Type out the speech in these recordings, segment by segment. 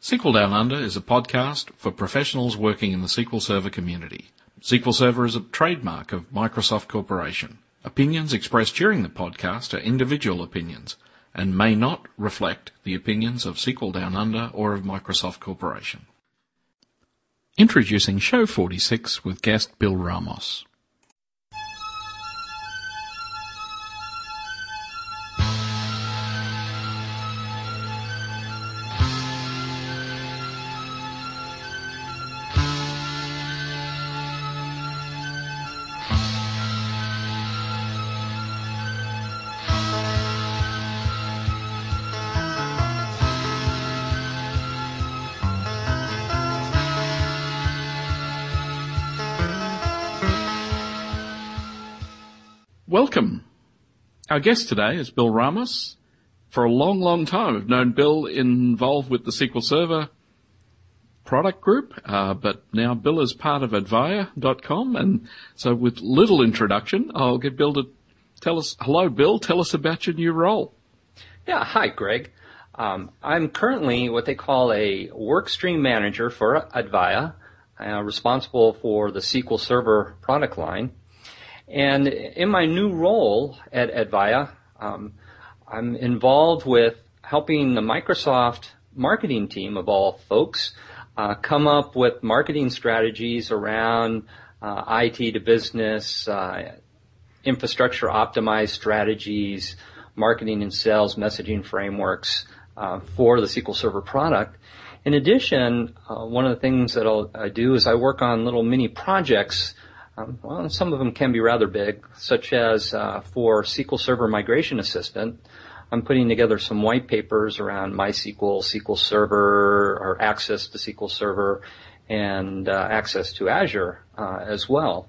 SQL Down Under is a podcast for professionals working in the SQL Server community. SQL Server is a trademark of Microsoft Corporation. Opinions expressed during the podcast are individual opinions and may not reflect the opinions of SQL Down Under or of Microsoft Corporation. Introducing Show 46 with guest Bill Ramos. Our guest today is Bill Ramos. For a long, long time, I've known Bill involved with the SQL Server product group, uh, but now Bill is part of Advaiya.com, and so with little introduction, I'll get Bill to tell us. Hello, Bill. Tell us about your new role. Yeah, hi, Greg. Um, I'm currently what they call a workstream manager for Advaya, uh, responsible for the SQL Server product line. And in my new role at Advaiya, um, I'm involved with helping the Microsoft marketing team of all folks uh, come up with marketing strategies around uh, IT to business, uh, infrastructure optimized strategies, marketing and sales messaging frameworks uh, for the SQL Server product. In addition, uh, one of the things that I'll, I do is I work on little mini projects um, well, some of them can be rather big, such as uh, for SQL Server Migration Assistant. I'm putting together some white papers around MySQL, SQL Server, or access to SQL Server, and uh, access to Azure uh, as well.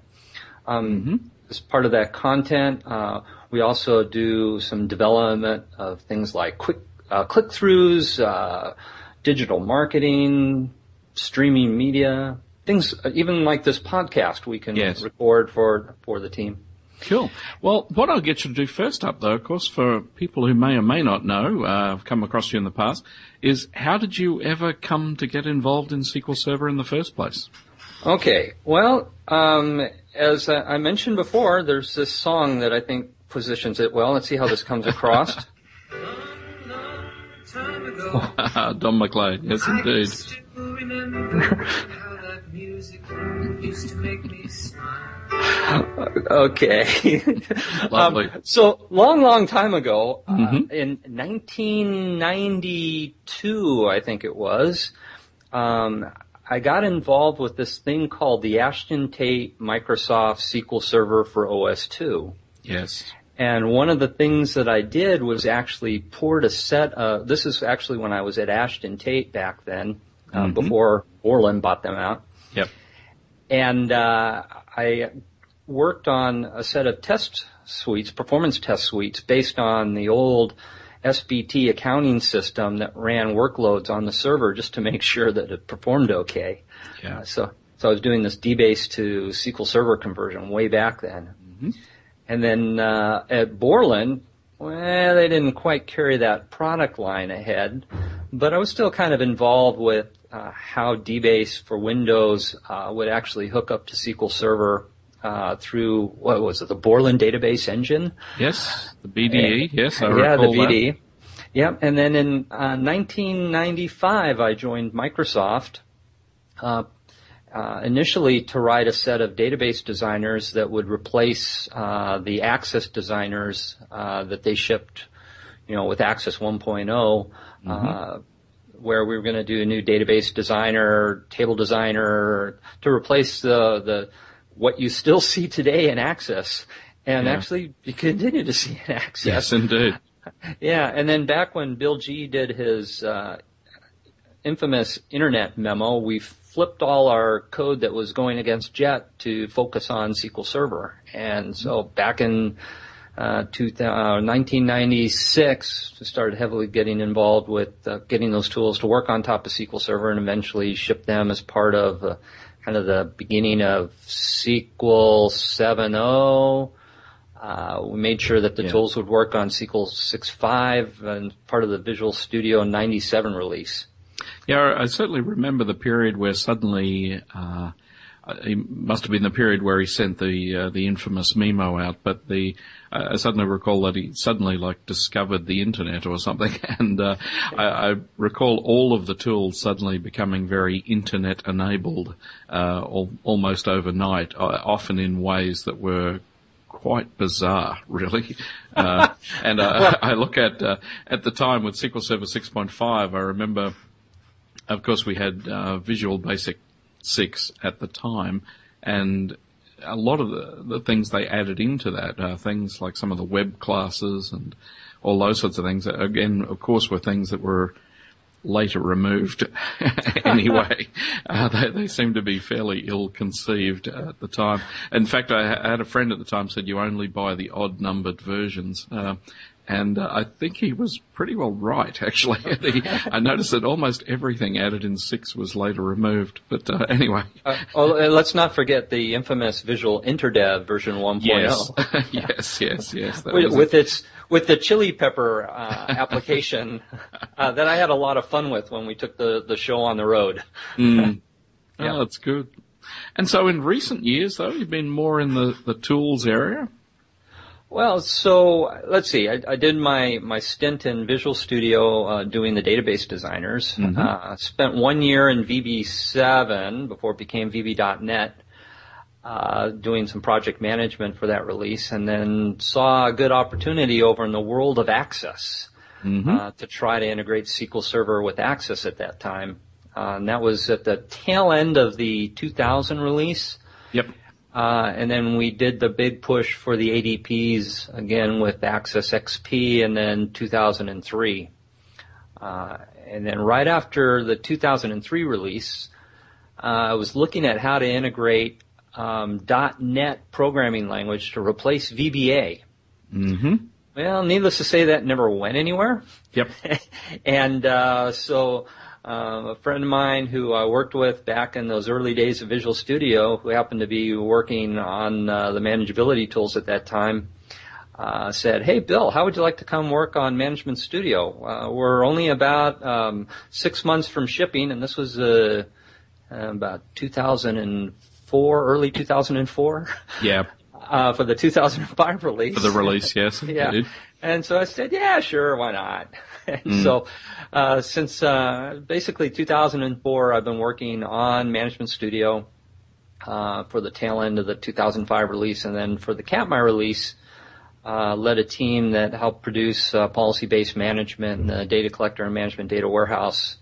Um, mm-hmm. As part of that content, uh, we also do some development of things like quick uh, click-throughs, uh, digital marketing, streaming media, things, even like this podcast, we can yes. record for for the team. Cool. Well, what I'll get you to do first up, though, of course, for people who may or may not know, uh, I've come across you in the past, is how did you ever come to get involved in SQL Server in the first place? Okay. Well, um, as I mentioned before, there's this song that I think positions it well. Let's see how this comes across. Don McLean, yes, indeed. Okay. Lovely. Um, so long, long time ago, uh, mm-hmm. uh, in 1992, I think it was, um, I got involved with this thing called the Ashton Tate Microsoft SQL Server for OS2. Yes. And one of the things that I did was actually poured a set of, this is actually when I was at Ashton Tate back then, uh, mm-hmm. before Borland bought them out. Yep. And uh, I worked on a set of test suites, performance test suites, based on the old SBT accounting system that ran workloads on the server just to make sure that it performed okay. Yeah. Uh, so, so I was doing this DBase to SQL Server conversion way back then. Mm-hmm. And then uh, at Borland, well, they didn't quite carry that product line ahead, but I was still kind of involved with uh, how DBase for Windows uh, would actually hook up to SQL Server uh, through what was it, the Borland database engine? Yes, the BDE. And, yes, I yeah, the BDE. Yep, and then in 1995, uh, I joined Microsoft. Uh, uh, initially to write a set of database designers that would replace uh, the Access designers uh, that they shipped, you know, with Access 1.0. Mm-hmm where we were going to do a new database designer, table designer to replace the, the, what you still see today in Access. And yeah. actually, you continue to see in Access. Yes, indeed. Yeah, and then back when Bill G did his uh, infamous internet memo, we flipped all our code that was going against Jet to focus on SQL Server. And so back in uh, 1996, uh, started heavily getting involved with uh, getting those tools to work on top of SQL Server and eventually shipped them as part of uh, kind of the beginning of SQL 7.0. Uh, we made sure that the yeah. tools would work on SQL 6.5 and part of the Visual Studio 97 release. Yeah, I certainly remember the period where suddenly, uh, it must have been the period where he sent the uh, the infamous memo out. But the I suddenly recall that he suddenly like discovered the internet or something, and uh, I, I, recall all of the tools suddenly becoming very internet enabled, uh, al- almost overnight, uh, often in ways that were quite bizarre, really. Uh, and uh, I look at uh, at the time with SQL Server 6.5, I remember, of course, we had uh, Visual Basic 6 at the time, and a lot of the, the things they added into that, uh, things like some of the web classes and all those sorts of things, again, of course, were things that were later removed anyway. Uh, they, they seem to be fairly ill conceived at the time. In fact, I, had a friend at the time said you only buy the odd numbered versions. Uh, and uh, I think he was pretty well right, actually. I noticed that almost everything added in six was later removed. But uh, anyway. Uh, oh, uh, let's not forget the infamous Visual InterDev version 1.0. Yes, yes, yes, yes. With, with its with the chili pepper uh, application uh, that I had a lot of fun with when we took the the show on the road. Mm. yeah. Oh, that's good. And so, in recent years, though, you've been more in the the tools area. Well, so let's see. I, I, did my, my stint in Visual Studio uh, doing the database designers. Mm-hmm. Uh, spent one year in VB7 before it became VB.net, uh, doing some project management for that release, and then saw a good opportunity over in the world of Access mm-hmm. Uh, to try to integrate SQL Server with Access at that time. Uh, and that was at the tail end of the 2000 release. Yep. Uh, and then we did the big push for the ADPs again with Access XP and then 2003. Uh, and then right after the 2003 release, uh, I was looking at how to integrate um, .NET programming language to replace VBA. Mm-hmm. Well, needless to say, that never went anywhere. Yep. and uh, so um, a friend of mine who I worked with back in those early days of Visual Studio, who happened to be working on uh, the manageability tools at that time, uh, said, "Hey, Bill, how would you like to come work on Management Studio? Uh, we're only about um, six months from shipping, and this was uh, about 2004, early 2004. Yeah. Uh, for the 2005 release. For the release, yes. yeah. And so I said, yeah, sure, why not? mm. so, uh, since, uh, basically 2004, I've been working on Management Studio, uh, for the tail end of the 2005 release. And then for the Katmai release, uh, led a team that helped produce uh, policy-based management and the data collector and management data warehouse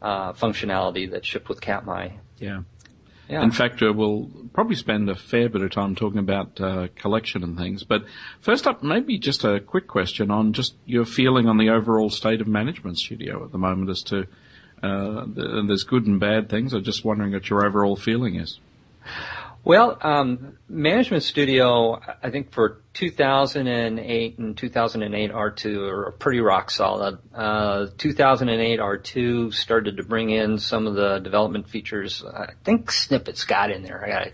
uh, functionality that shipped with Katmai. Yeah. Yeah. In fact, uh, we'll probably spend a fair bit of time talking about uh, collection and things. But first up, maybe just a quick question on just your feeling on the overall state of Management Studio at the moment as to uh, the, there's good and bad things. I'm just wondering what your overall feeling is. Well, um, Management Studio, I think for 2008 and 2008 R2 are pretty rock solid. Uh, 2008 R2 started to bring in some of the development features. I think snippets got in there. I gotta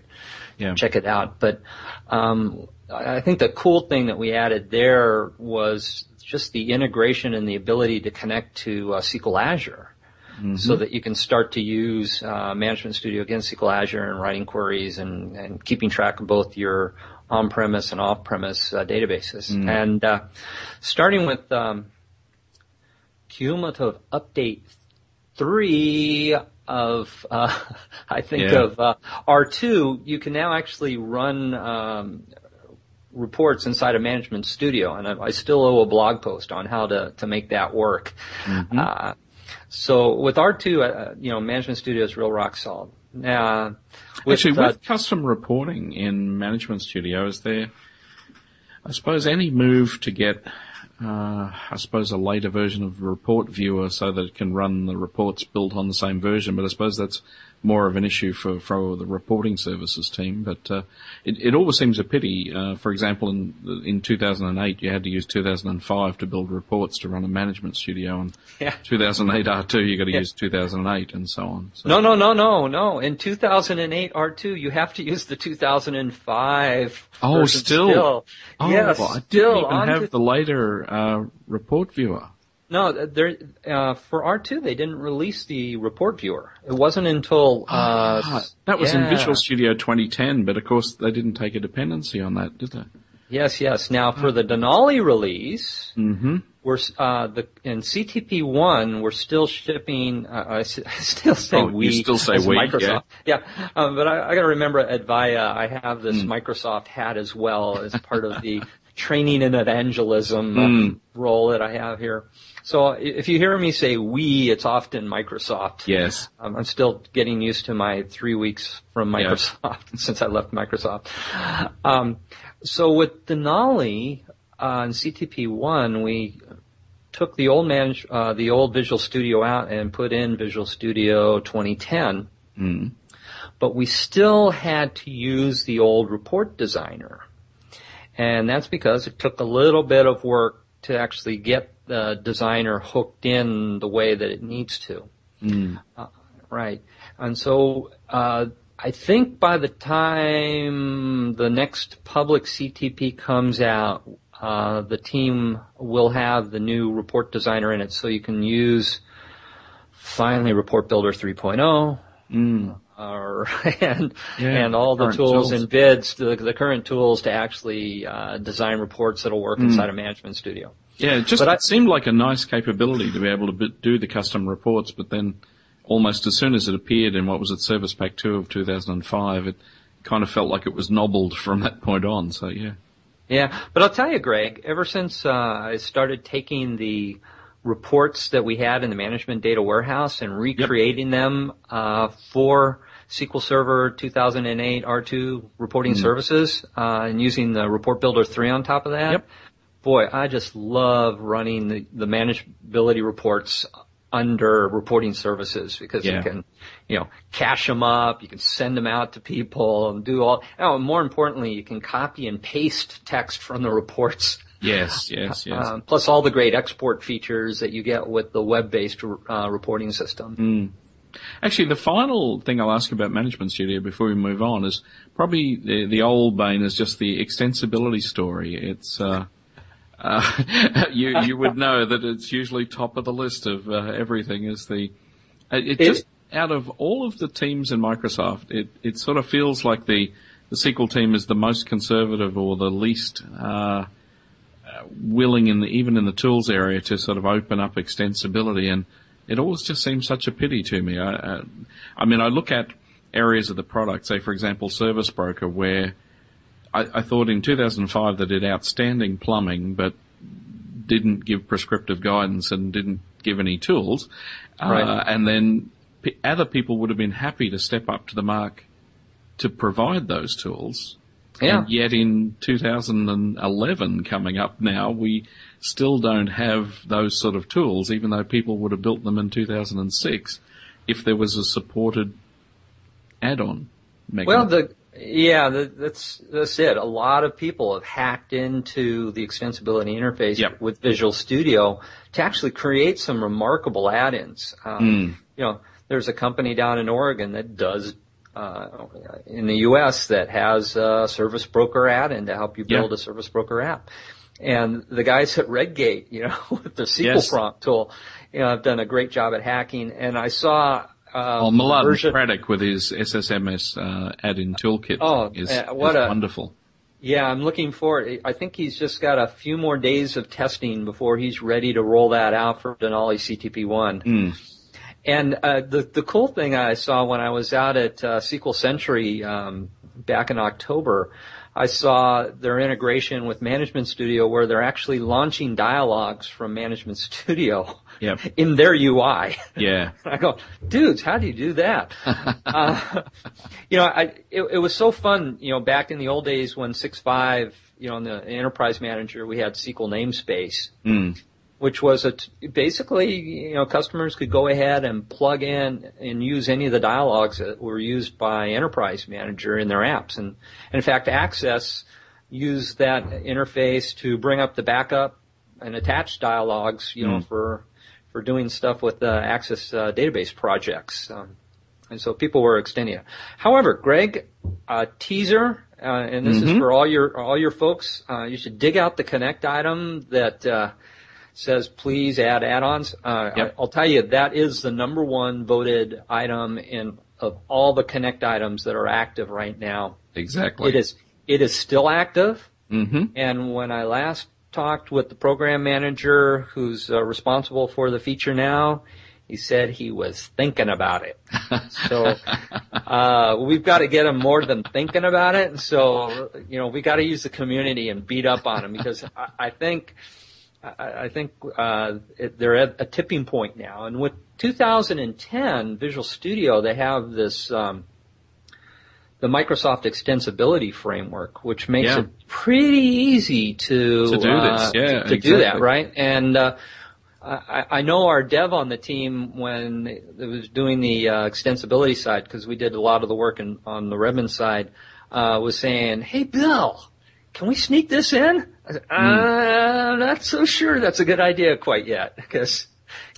yeah. check it out. But um, I think the cool thing that we added there was just the integration and the ability to connect to uh, SQL Azure mm-hmm. so that you can start to use uh, Management Studio against SQL Azure and writing queries and, and keeping track of both your on-premise and off-premise uh, databases. Mm-hmm. And uh, starting with um, cumulative update three of uh, I think yeah. of uh, R2, you can now actually run um, reports inside of Management Studio, and I, I, still owe a blog post on how to to make that work. Mm-hmm. Uh, so with R2, uh, you know, Management Studio is real rock solid. Now, with, Actually, with uh, custom reporting in Management Studio, is there, I suppose, any move to get, uh, I suppose, a later version of Report Viewer so that it can run the reports built on the same version? But I suppose that's more of an issue for, for the reporting services team, but uh, it, it always seems a pity. Uh, for example, in in 2008, you had to use 2005 to build reports to run a management studio, and yeah. 2008 R2 you got to yeah. use 2008 and so on. So. No, no, no, no, no. In 2008 R2, you have to use the 2005. Oh, still. still. Oh, yes, well, I still didn't even have to... the later uh, report viewer. No, there uh, for R2 they didn't release the report viewer. It wasn't until uh, Ah, that was in. Visual Studio 2010, but of course they didn't take a dependency on that, did they? Yes, yes. Now for the Denali release, Mm-hmm. we're uh, the in CTP one we're still shipping. Uh, I, I still say Oh, we. you still say we, Microsoft. Yeah, um, but I, I got to remember at VIA I have this Hmm. Microsoft hat as well as part of the training and evangelism uh, role that I have here. So if you hear me say we, it's often Microsoft. Yes. Um, I'm still getting used to my three weeks from. Microsoft since I left Microsoft. Um, so with Denali uh, and CTP one, we took the old manage, uh, the old Visual Studio out and put in Visual Studio 2010, Mm. but we still had to use the old report designer, and that's because it took a little bit of work to actually get the designer hooked in the way that it needs to. Mm. Right. And so uh, I think by the time the next public CTP comes out, uh, the team will have the new report designer in it, so you can use finally Report Builder 3.0. Mm. Or, and Yeah, and all the current tools, tools. and BIDS, the, the current tools to actually uh, design reports that'll work inside a management studio. Yeah, it just But I- seemed like a nice capability to be able to do the custom reports, but then almost as soon as it appeared in what was it, Service Pack 2 of 2005, it kind of felt like it was nobbled from that point on, so yeah. Yeah, but I'll tell you, Greg, ever since uh, I started taking the reports that we had in the management data warehouse and recreating them uh, for SQL Server 2008 R2 reporting services uh, and using the Report Builder 3 on top of that, Yep. boy, I just love running the, the manageability reports under reporting services because Yeah. you can, you know, cache them up, you can send them out to people and do all, oh, more importantly, you can copy and paste text from the reports. Yes, yes, yes. Um, plus all the great export features that you get with the web-based uh, reporting system. Actually, the final thing I'll ask about Management Studio before we move on is probably the, the old bane is just the extensibility story. It's, uh, uh, you, you would know that it's usually top of the list of uh, everything is the, uh, it, It- just, out of all of the teams in Microsoft, it, it sort of feels like the, the SQL team is the most conservative or the least, uh, willing in the, even in the tools area to sort of open up extensibility and it always just seems such a pity to me. I, I, I mean, I look at areas of the product, say for example Service Broker where I, I thought in 2005 they did outstanding plumbing but didn't give prescriptive guidance and didn't give any tools. Right. Uh, and then p- other people would have been happy to step up to the mark to provide those tools. Yeah. And yet in 2011 coming up now, we still don't have those sort of tools, even though people would have built them in 2006 if there was a supported add-on. Well, the yeah, the, that's that's it. A lot of people have hacked into the extensibility interface Yep. with Visual Studio to actually create some remarkable add-ins. Um, You know, there's a company down in Oregon that does. Uh, in the U.S. that has a service broker add-in to help you Yeah. build a service broker app, and the guys at Redgate, you know, with the SQL Yes. prompt tool, you know, have done a great job at hacking. And I saw uh, Oh, Milad version- Craddock with his SSMS uh, add-in toolkit Oh, is, uh, what is a- wonderful. Yeah, I'm looking forward. I think he's just got a few more days of testing before he's ready to roll that out for Denali CTP1. Mm. And uh, the the cool thing I saw when I was out at uh, SQL Sentry um, back in October, I saw their integration with Management Studio where they're actually launching dialogues from Management Studio Yep. in their UI. Yeah. I go, dudes, how do you do that? uh, you know, I it, it was so fun. You know, back in the old days when six five, you know, in the Enterprise Manager, we had SQL namespace, Mm. Which was a t- basically, you know, customers could go ahead and plug in and use any of the dialogues that were used by Enterprise Manager in their apps, and, and in fact, Access used that interface to bring up the backup and attach dialogues, you know, Mm. for for doing stuff with uh, Access uh, database projects. Um, and so people were extending it. However, Greg, uh, teaser, uh, and this is Mhm. for all your all your folks. Uh, you should dig out the Connect item that uh, says please add add-ons. Uh, Yep. I, will tell you that is the number one voted item in of all the Connect items that are active right now. Exactly. It is it is still active. hmm And when I last talked with the program manager who's uh, responsible for the feature now, he said he was thinking about it. so uh, we've got to get him more than thinking about it. And so you know we got to use the community and beat up on him because I, I think I, I think uh, they're at a tipping point now. And with 2010 Visual Studio, they have this. Um, the Microsoft Extensibility Framework, which makes Yeah. it pretty easy to To do uh, this, yeah, to, to do that, right? And uh, I, I know our dev on the team when it was doing the uh, extensibility side, because we did a lot of the work in, on the Redmond side, uh, was saying, "Hey, Bill, can we sneak this in?" I said, uh, I'm not so sure that's a good idea quite yet, because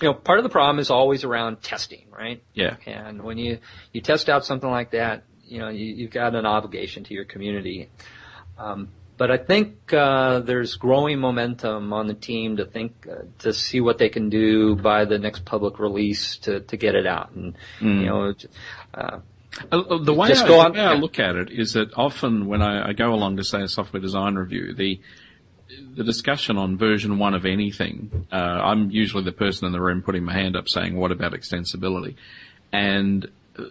you know part of the problem is always around testing, right? Yeah. And when you, you test out something like that, you know, you, you've got an obligation to your community. Um, but I think uh, there's growing momentum on the team to think uh, to see what they can do by the next public release to, to get it out, and you know, uh, Uh, The way, Just I, go the way I look at it is that often when I, I go along to say a software design review, the the discussion on version one of anything, uh, I'm usually the person in the room putting my hand up saying, "What about extensibility?" And uh,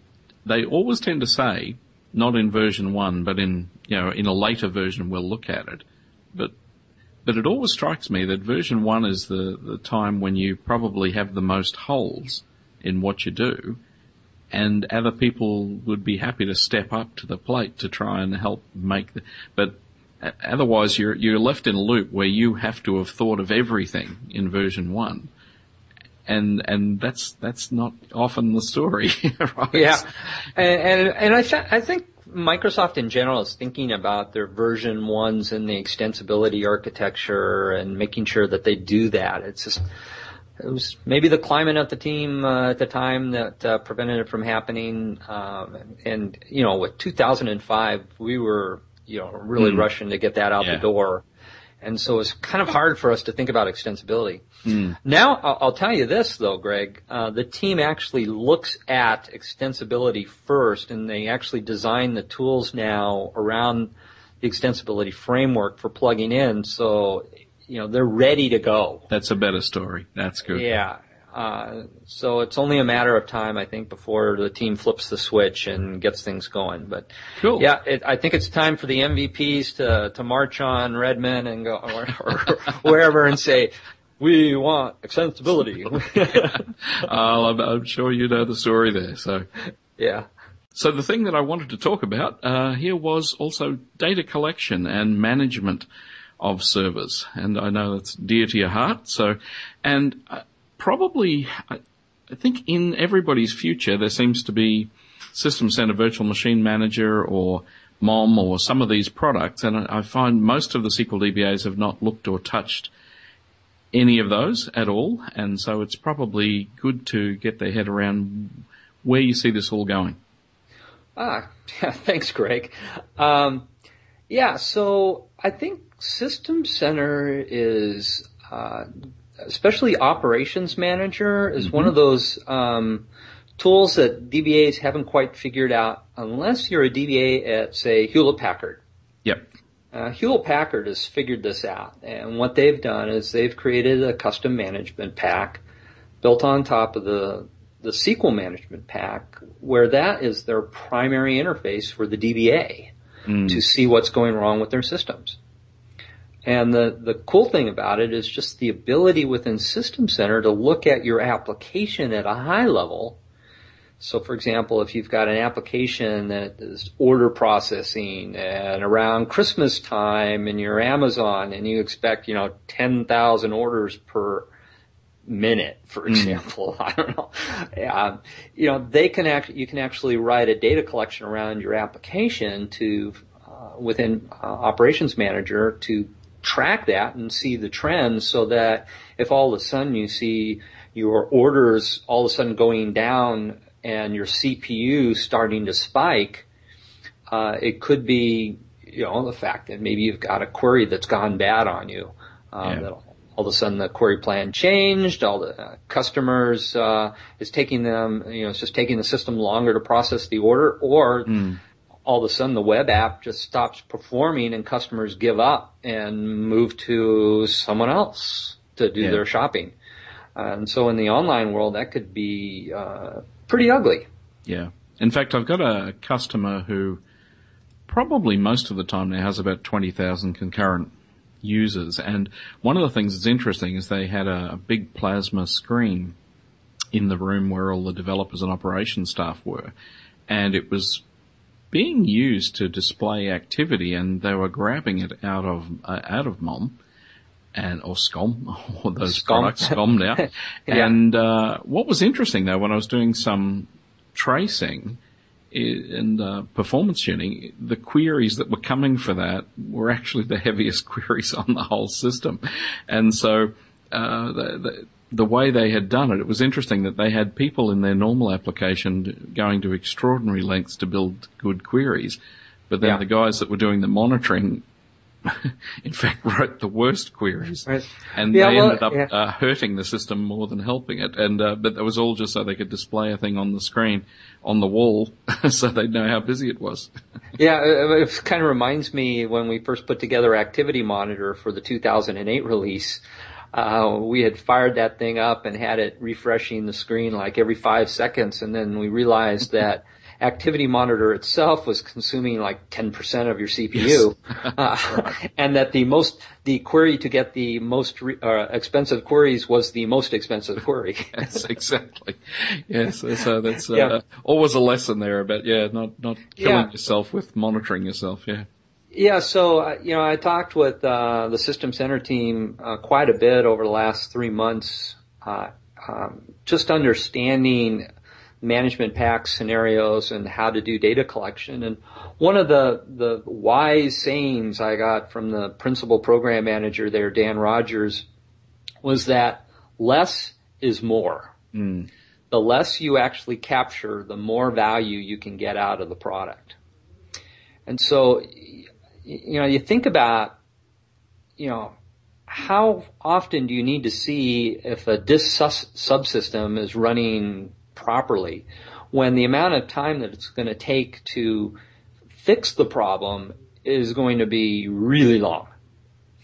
they always tend to say, not in version one, but in you know in a later version we'll look at it. But but it always strikes me that version one is the the time when you probably have the most holes in what you do and other people would be happy to step up to the plate to try and help make the, but otherwise you're, you're left in a loop where you have to have thought of everything in version one. And, and that's, that's not often the story, right? Yeah, and and, and I th- I think Microsoft in general is thinking about their version ones and the extensibility architecture and making sure that they do that. It's just it was maybe the climate of the team uh, at the time that uh, prevented it from happening. Um, and you know, with 2005, we were you know really Mm. rushing to get that out Yeah. the door. And so it's kind of hard for us to think about extensibility. Mm. Now, I'll, I'll tell you this though, Greg. Uh, the team actually looks at extensibility first, and they actually design the tools now around the extensibility framework for plugging in. So, you know, they're ready to go. That's a better story. That's good. Yeah. Uh, so it's only a matter of time, I think, before the team flips the switch and gets things going. But Cool. yeah, it, I think it's time for the MVPs to to march on Redmond and go or, or wherever and say, "We want extensibility." Oh, I'm, I'm sure you know the story there. So, yeah. So the thing that I wanted to talk about uh, here was also data collection and management of servers, and I know that's dear to your heart. So, and uh, probably, I, think in everybody's future there seems to be System Center Virtual Machine Manager or MOM or some of these products, and I I find most of the SQL DBAs have not looked or touched any of those at all, and so it's probably good to get their head around where you see this all going. Ah, thanks, Greg. Um, yeah, so I think System Center is, uh, especially Operations Manager, is one of those um, tools that DBAs haven't quite figured out unless you're a DBA at, say, Hewlett Packard. Yep. Uh, Hewlett Packard has figured this out, and what they've done is they've created a custom management pack built on top of the the SQL management pack, where that is their primary interface for the DBA Mm. to see what's going wrong with their systems. And the, the cool thing about it is just the ability within System Center to look at your application at a high level. So for example, if you've got an application that is order processing and around Christmas time in your Amazon and you expect, you know, 10,000 orders per minute, for example, I don't know. Um, you know, they can act, you can actually write a data collection around your application to, uh, within uh, Operations Manager to track that and see the trends so that if all of a sudden you see your orders all of a sudden going down and your CPU starting to spike, uh, it could be, you know, the fact that maybe you've got a query that's gone bad on you. Um, Yeah. all of a sudden the query plan changed. All the uh, customers uh, is taking them, you know, it's just taking the system longer to process the order, or mm. All of a sudden the web app just stops performing and customers give up and move to someone else to do yeah. their shopping. And so in the online world, that could be uh, pretty ugly. Yeah. In fact, I've got a customer who probably most of the time now has about 20,000 concurrent users. And one of the things that's interesting is they had a, a big plasma screen in the room where all the developers and operations staff were. And it was being used to display activity and they were grabbing it out of, uh, out of MOM and, or SCOM, or those SCOM. products, SCOM now. yeah. And, uh, what was interesting though, when I was doing some tracing, and uh, performance tuning, the queries that were coming for that were actually the heaviest queries on the whole system. And so uh, the, the, the, way they had done it, it was interesting that they had people in their normal application going to extraordinary lengths to build good queries. But then yeah. the guys that were doing the monitoring in fact, wrote the worst queries, right. and yeah, they well, ended up yeah. uh, hurting the system more than helping it. And uh, but that was all just so they could display a thing on the screen on the wall, so they'd know how busy it was. yeah, it, it kind of reminds me when we first put together Activity Monitor for the 2008 release. Uh, we had fired that thing up and had it refreshing the screen like every five seconds, and then we realized that activity monitor itself was consuming like 10% of your CPU. Yes. uh, and that the most, the query to get the most re, uh, expensive queries was the most expensive query. yes, exactly. Yes, so that's uh, yeah. always a lesson there about, yeah, not, not killing yeah. yourself with monitoring yourself, yeah. Yeah, so uh, you know, I talked with uh, the System Center team uh, quite a bit over the last three months, uh, um, just understanding management pack scenarios and how to do data collection. And one of the, the wise sayings I got from the principal program manager there, Dan Rogers, was that less is more. Mm. The less you actually capture, the more value you can get out of the product. And so, you know, you think about, you know, how often do you need to see if a disk subsystem is running properly when the amount of time that it's going to take to fix the problem is going to be really long.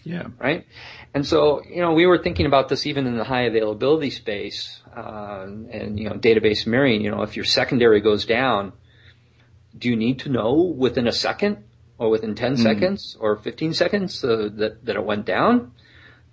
Yeah. Right? And so, you know, we were thinking about this even in the high availability space, uh, and, you know, database mirroring, you know, if your secondary goes down, do you need to know within a second or within 10 mm. seconds or 15 seconds uh, that, that it went down?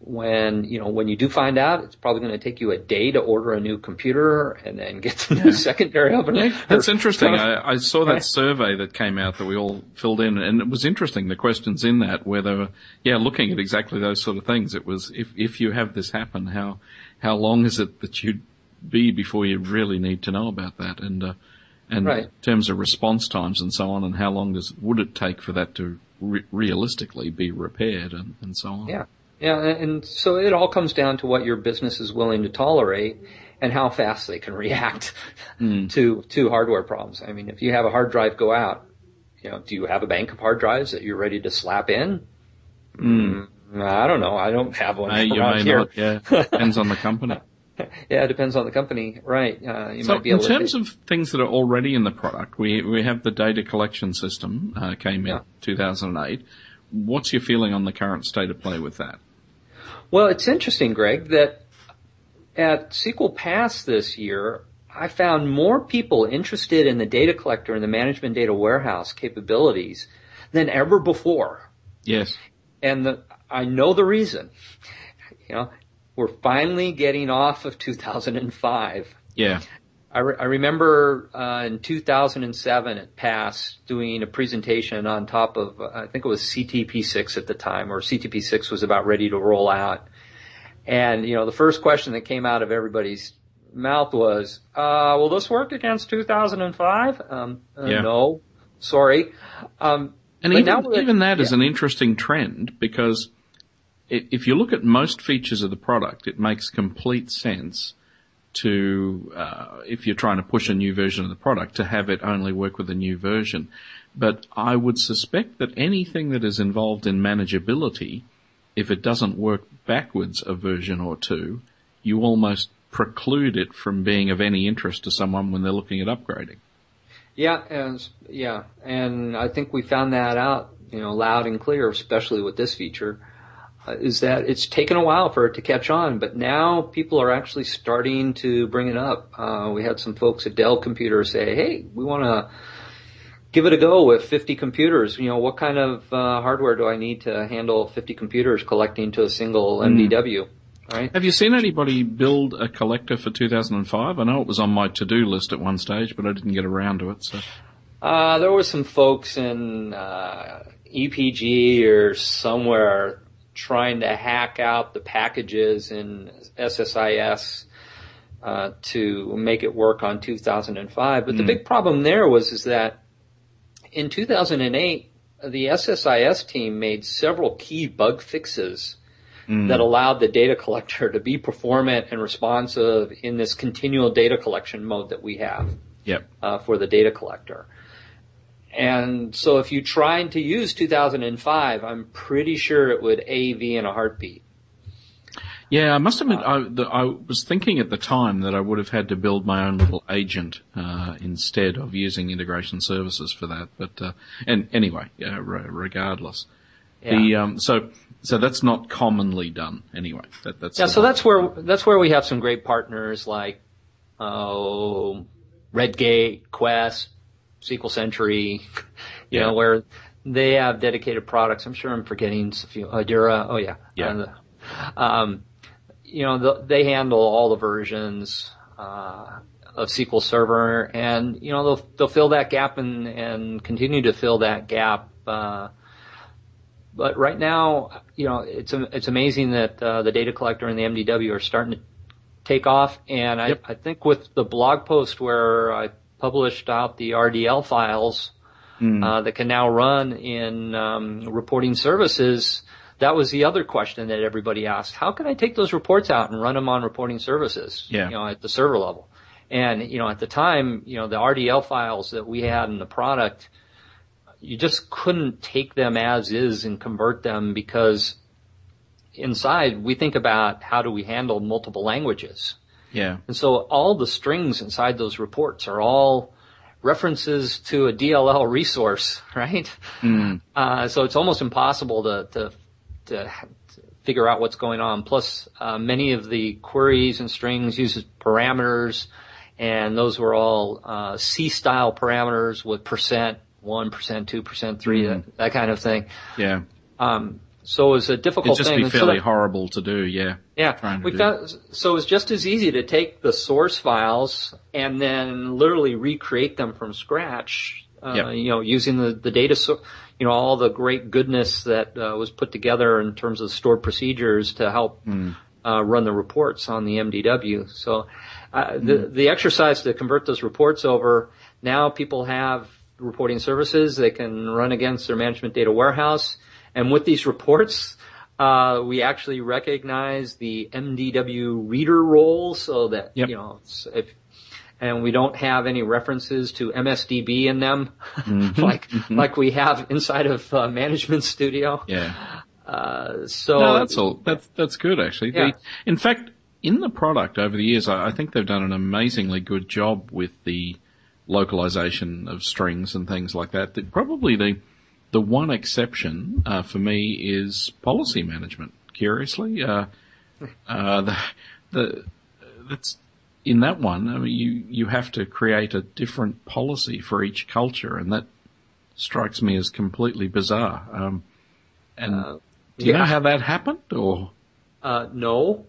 when you know when you do find out, it's probably going to take you a day to order a new computer and then get the new secondary oven. Yeah, that's interesting. I, I, saw that survey that came out that we all filled in, and it was interesting. The questions in that where they were, yeah, looking at exactly those sort of things. It was if if you have this happen, how how long is it that you'd be before you really need to know about that, and uh, and right. in terms of response times and so on, and how long does would it take for that to re- realistically be repaired and, and so on. Yeah. Yeah, and so it all comes down to what your business is willing to tolerate and how fast they can react mm. to to hardware problems. I mean, if you have a hard drive go out, you know, do you have a bank of hard drives that you're ready to slap in? Mm. I don't know. I don't have one. Uh, you may here. not. Yeah, depends on the company. yeah, it depends on the company, right? Uh, so, in terms of things that are already in the product, we we have the data collection system uh, came in yeah. 2008. What's your feeling on the current state of play with that? Well, it's interesting, Greg, that at SQL Pass this year, I found more people interested in the data collector and the management data warehouse capabilities than ever before. Yes. And the, I know the reason. You know, we're finally getting off of 2005. Yeah. I, re- I remember uh, in 2007 at PASS doing a presentation on top of, uh, I think it was CTP6 at the time, or CTP6 was about ready to roll out. And, you know, the first question that came out of everybody's mouth was, uh, will this work against 2005? Um, uh, yeah. No, sorry. Um, and even, even that yeah. is an interesting trend because if you look at most features of the product, it makes complete sense to, uh, if you're trying to push a new version of the product, to have it only work with a new version. But I would suspect that anything that is involved in manageability if it doesn't work backwards a version or two, you almost preclude it from being of any interest to someone when they're looking at upgrading. Yeah, and yeah, and I think we found that out, you know, loud and clear, especially with this feature, is that it's taken a while for it to catch on, but now people are actually starting to bring it up. Uh, we had some folks at Dell Computer say, "Hey, we want to." Give it a go with 50 computers. You know, what kind of uh, hardware do I need to handle 50 computers collecting to a single MDW? Right. Have you seen anybody build a collector for 2005? I know it was on my to-do list at one stage, but I didn't get around to it. So. Uh, there were some folks in uh, EPG or somewhere trying to hack out the packages in SSIS uh, to make it work on 2005. But mm. the hmm. big problem there was is that in 2008, the SSIS team made several key bug fixes mm. that allowed the data collector to be performant and responsive in this continual data collection mode that we have yep. uh, for the data collector. And so if you tried to use 2005, I'm pretty sure it would AV in a heartbeat. Yeah, I must admit, I, the, I, was thinking at the time that I would have had to build my own little agent uh, instead of using integration services for that. But uh, and anyway, re- regardless, yeah. the um, so so that's not commonly done anyway. That, that's yeah. So that's where that's where we have some great partners like oh, Redgate, Quest, SQL Sentry, you yeah. know, where they have dedicated products. I'm sure I'm forgetting a few. Idera. Oh yeah. Yeah. um, you know, the, they handle all the versions. Uh, of SQL Server, and you know they'll they'll fill that gap and and continue to fill that gap uh, but right now, you know, it's it's amazing that uh, the data collector and the MDW are starting to take off. And I, yep. I think with the blog post where I published out the RDL files mm. uh, that can now run in um, reporting services, that was the other question that everybody asked. How can I take those reports out and run them on reporting services? Yeah. You know, at the server level. And, you know, at the time, you know, the RDL files that we had in the product, you just couldn't take them as is and convert them because inside we think about how do we handle multiple languages. Yeah. And so all the strings inside those reports are all references to a DLL resource, right? Mm. Uh, so it's almost impossible to, to, to, figure out what's going on. Plus, uh, many of the queries and strings use parameters, and those were all uh, C-style parameters with percent one percent, two percent, three, mm. that, that, kind of thing. Yeah. Um, so it was a difficult It'd just thing. be fairly so horrible to do, yeah. Yeah. We found, so it's just as easy to take the source files and then literally recreate them from scratch, uh, yep. you know, using the, the data, so, you know, all the great goodness that uh, was put together in terms of stored procedures to help mm. uh, run the reports on the MDW. So uh, mm. the, the exercise to convert those reports over, now people have reporting services. They can run against their management data warehouse. And with these reports, uh, we actually recognize the MDW reader role so that, yep. you know, if, and we don't have any references to MSDB in them, mm-hmm. like, mm-hmm. like we have inside of uh, Management Studio. Yeah. Uh, so. No, that's all, that's, that's good actually. Yeah. The, in fact, in the product over the years, I, I think they've done an amazingly good job with the, localization of strings and things like that. The, probably the the one exception uh, for me is policy management. Curiously, uh, uh, the the that's in that one. I mean, you you have to create a different policy for each culture, and that strikes me as completely bizarre. Um, and uh, do you yeah. know how that happened, or? Uh, no.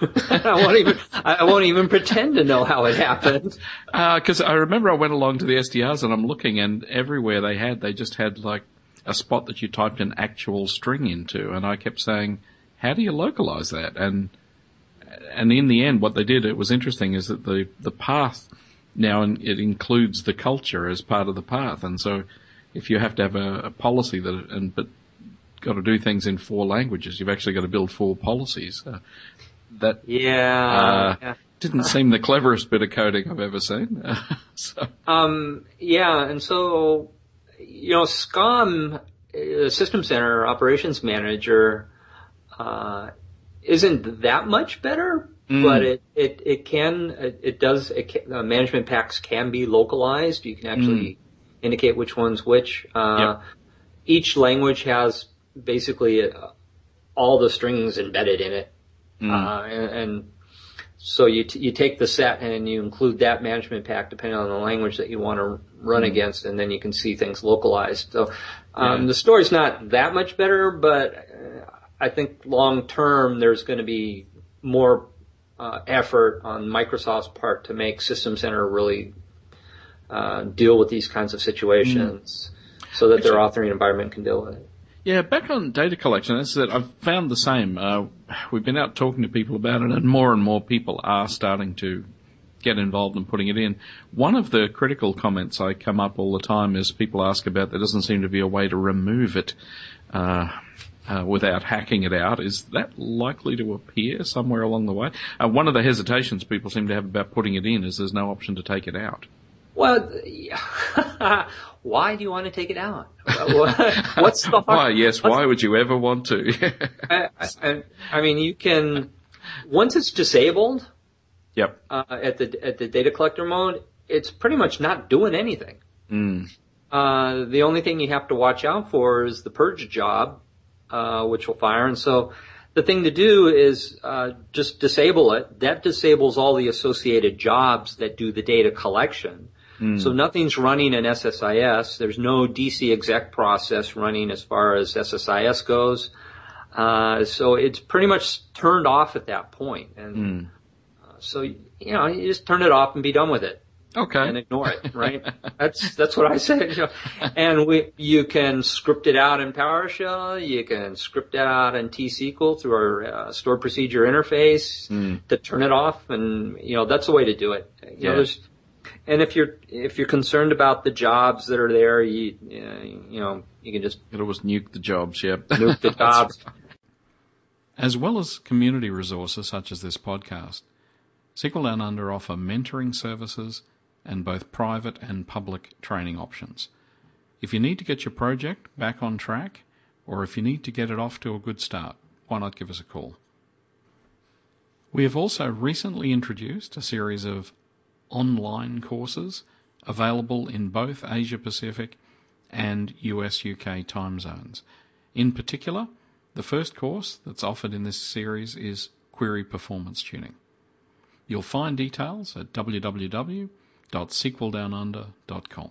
I won't even I won't even pretend to know how it happened. Because uh, I remember I went along to the SDRs and I'm looking, and everywhere they had, they just had like a spot that you typed an actual string into, and I kept saying, "How do you localize that?" And and in the end, what they did, it was interesting, is that the the path now it includes the culture as part of the path, and so if you have to have a, a policy that and but got to do things in four languages, you've actually got to build four policies. Uh, that yeah, uh, yeah. didn't seem the cleverest bit of coding I've ever seen. so. Um, yeah, and so you know, SCOM, uh, System Center Operations Manager, uh, isn't that much better, mm. but it, it, it can, it, it does, it can, uh, management packs can be localized. You can actually mm. indicate which one's which. Uh, yep. Each language has basically uh, all the strings embedded in it. Mm. Uh, and, and, so you, t- you take the set and you include that management pack depending on the language that you want to run mm. against and then you can see things localized. So, um, yeah. the story's not that much better, but uh, I think long term there's going to be more uh, effort on Microsoft's part to make System Center really uh, deal with these kinds of situations, mm. so that Actually, their authoring environment can deal with it. Yeah, back on data collection, that's that I've found the same. Uh, we've been out talking to people about it, and more and more people are starting to get involved in putting it in. One of the critical comments I come up all the time is people ask about there doesn't seem to be a way to remove it. Uh, uh, without hacking it out. Is that likely to appear somewhere along the way? Uh, one of the hesitations people seem to have about putting it in is there's no option to take it out. Well, why do you want to take it out? What's the hard, why? Yes, why would you ever want to? I, I, I, mean, you can once it's disabled. Yep. Uh, at the at the data collector mode, it's pretty much not doing anything. Mm. Uh, the only thing you have to watch out for is the purge job, uh, which will fire. And so the thing to do is uh, just disable it. That disables all the associated jobs that do the data collection. Mm. So nothing's running in SSIS. There's no DC exec process running as far as SSIS goes. Uh, so it's pretty much turned off at that point. And mm. so, you know, you just turn it off and be done with it. Okay. And ignore it, right? that's, that's what I say. And we, you can script it out in PowerShell. You can script it out in T-SQL through our uh, stored procedure interface mm. to turn it off. And, you know, that's the way to do it. You yeah. know, there's, and if you're, if you're concerned about the jobs that are there, you, uh, you know, you can just. It was nuke the jobs, yep. Nuke the jobs. As well as community resources such as this podcast, SQL Down Under offer mentoring services and both private and public training options. If you need to get your project back on track, or if you need to get it off to a good start, why not give us a call? We have also recently introduced a series of online courses available in both Asia Pacific and US UK time zones. In particular, the first course that's offered in this series is Query Performance Tuning. You'll find details at www www.sqldownunder.com.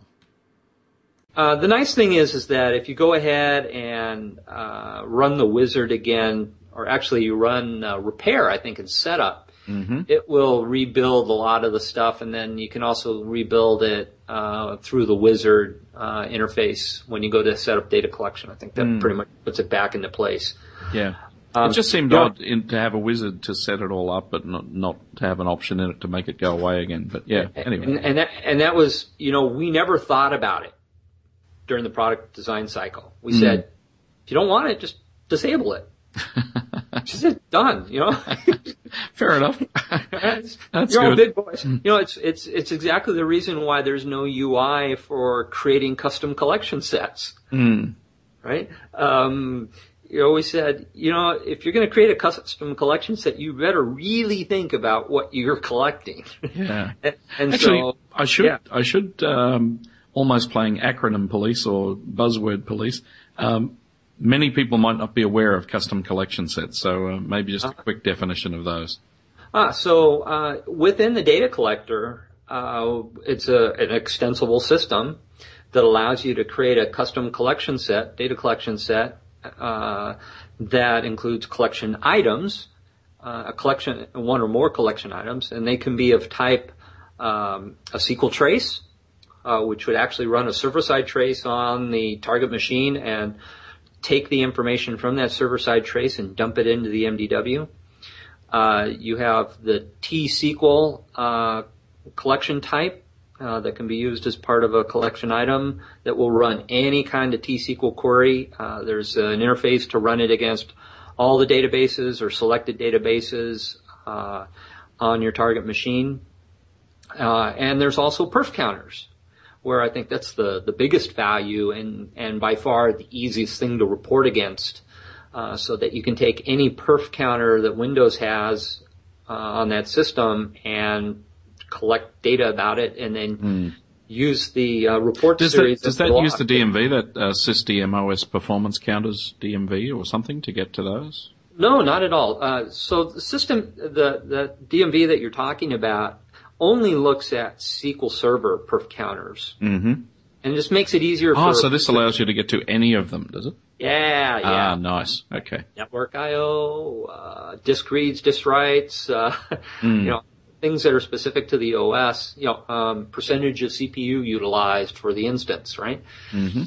Uh, the nice thing is, is that if you go ahead and uh, run the wizard again, or actually you run uh, repair, I think in setup, mm-hmm. it will rebuild a lot of the stuff, and then you can also rebuild it uh, through the wizard uh, interface when you go to set up data collection. I think that mm. pretty much puts it back into place. Yeah. Um, it just seemed yeah. odd in, to have a wizard to set it all up, but not, not to have an option in it to make it go away again. But yeah, anyway. And, and, that, and that was, you know, we never thought about it during the product design cycle. We mm. said, if you don't want it, just disable it. Just said, done, you know? Fair enough. That's, That's you're good. all big boys. You know, it's, it's, it's exactly the reason why there's no UI for creating custom collection sets. Mm. Right? Um, you always said, you know, if you're going to create a custom collection set, you better really think about what you're collecting. Yeah. and, Actually, so, I should, yeah. I should, um, almost playing acronym police or buzzword police. Um, many people might not be aware of custom collection sets, so uh, maybe just a uh-huh. quick definition of those. Ah, so uh, within the data collector, uh, it's a, an extensible system that allows you to create a custom collection set, data collection set, uh, that includes collection items, uh, a collection, one or more collection items, and they can be of type um, a SQL trace, uh, which would actually run a server-side trace on the target machine and take the information from that server-side trace and dump it into the MDW. Uh, you have the T-SQL uh, collection type, uh, that can be used as part of a collection item that will run any kind of T-SQL query. Uh, there's an interface to run it against all the databases or selected databases uh, on your target machine. Uh, and there's also perf counters, where I think that's the, the biggest value and, and by far the easiest thing to report against uh, so that you can take any perf counter that Windows has uh, on that system and collect data about it, and then mm. use the uh, report does series. That, does that use the DMV, that uh, SysDM OS performance counters DMV or something to get to those? No, not at all. Uh, so the system, the the DMV that you're talking about, only looks at SQL Server perf counters. Mm-hmm. And it just makes it easier oh, so this allows you to get to any of them, does it? Yeah, yeah. Ah, nice. Okay. Network I/O, uh, disk reads, disk writes, uh, mm. you know, things that are specific to the OS. You know, um, percentage of CPU utilized for the instance, right? Mm-hmm.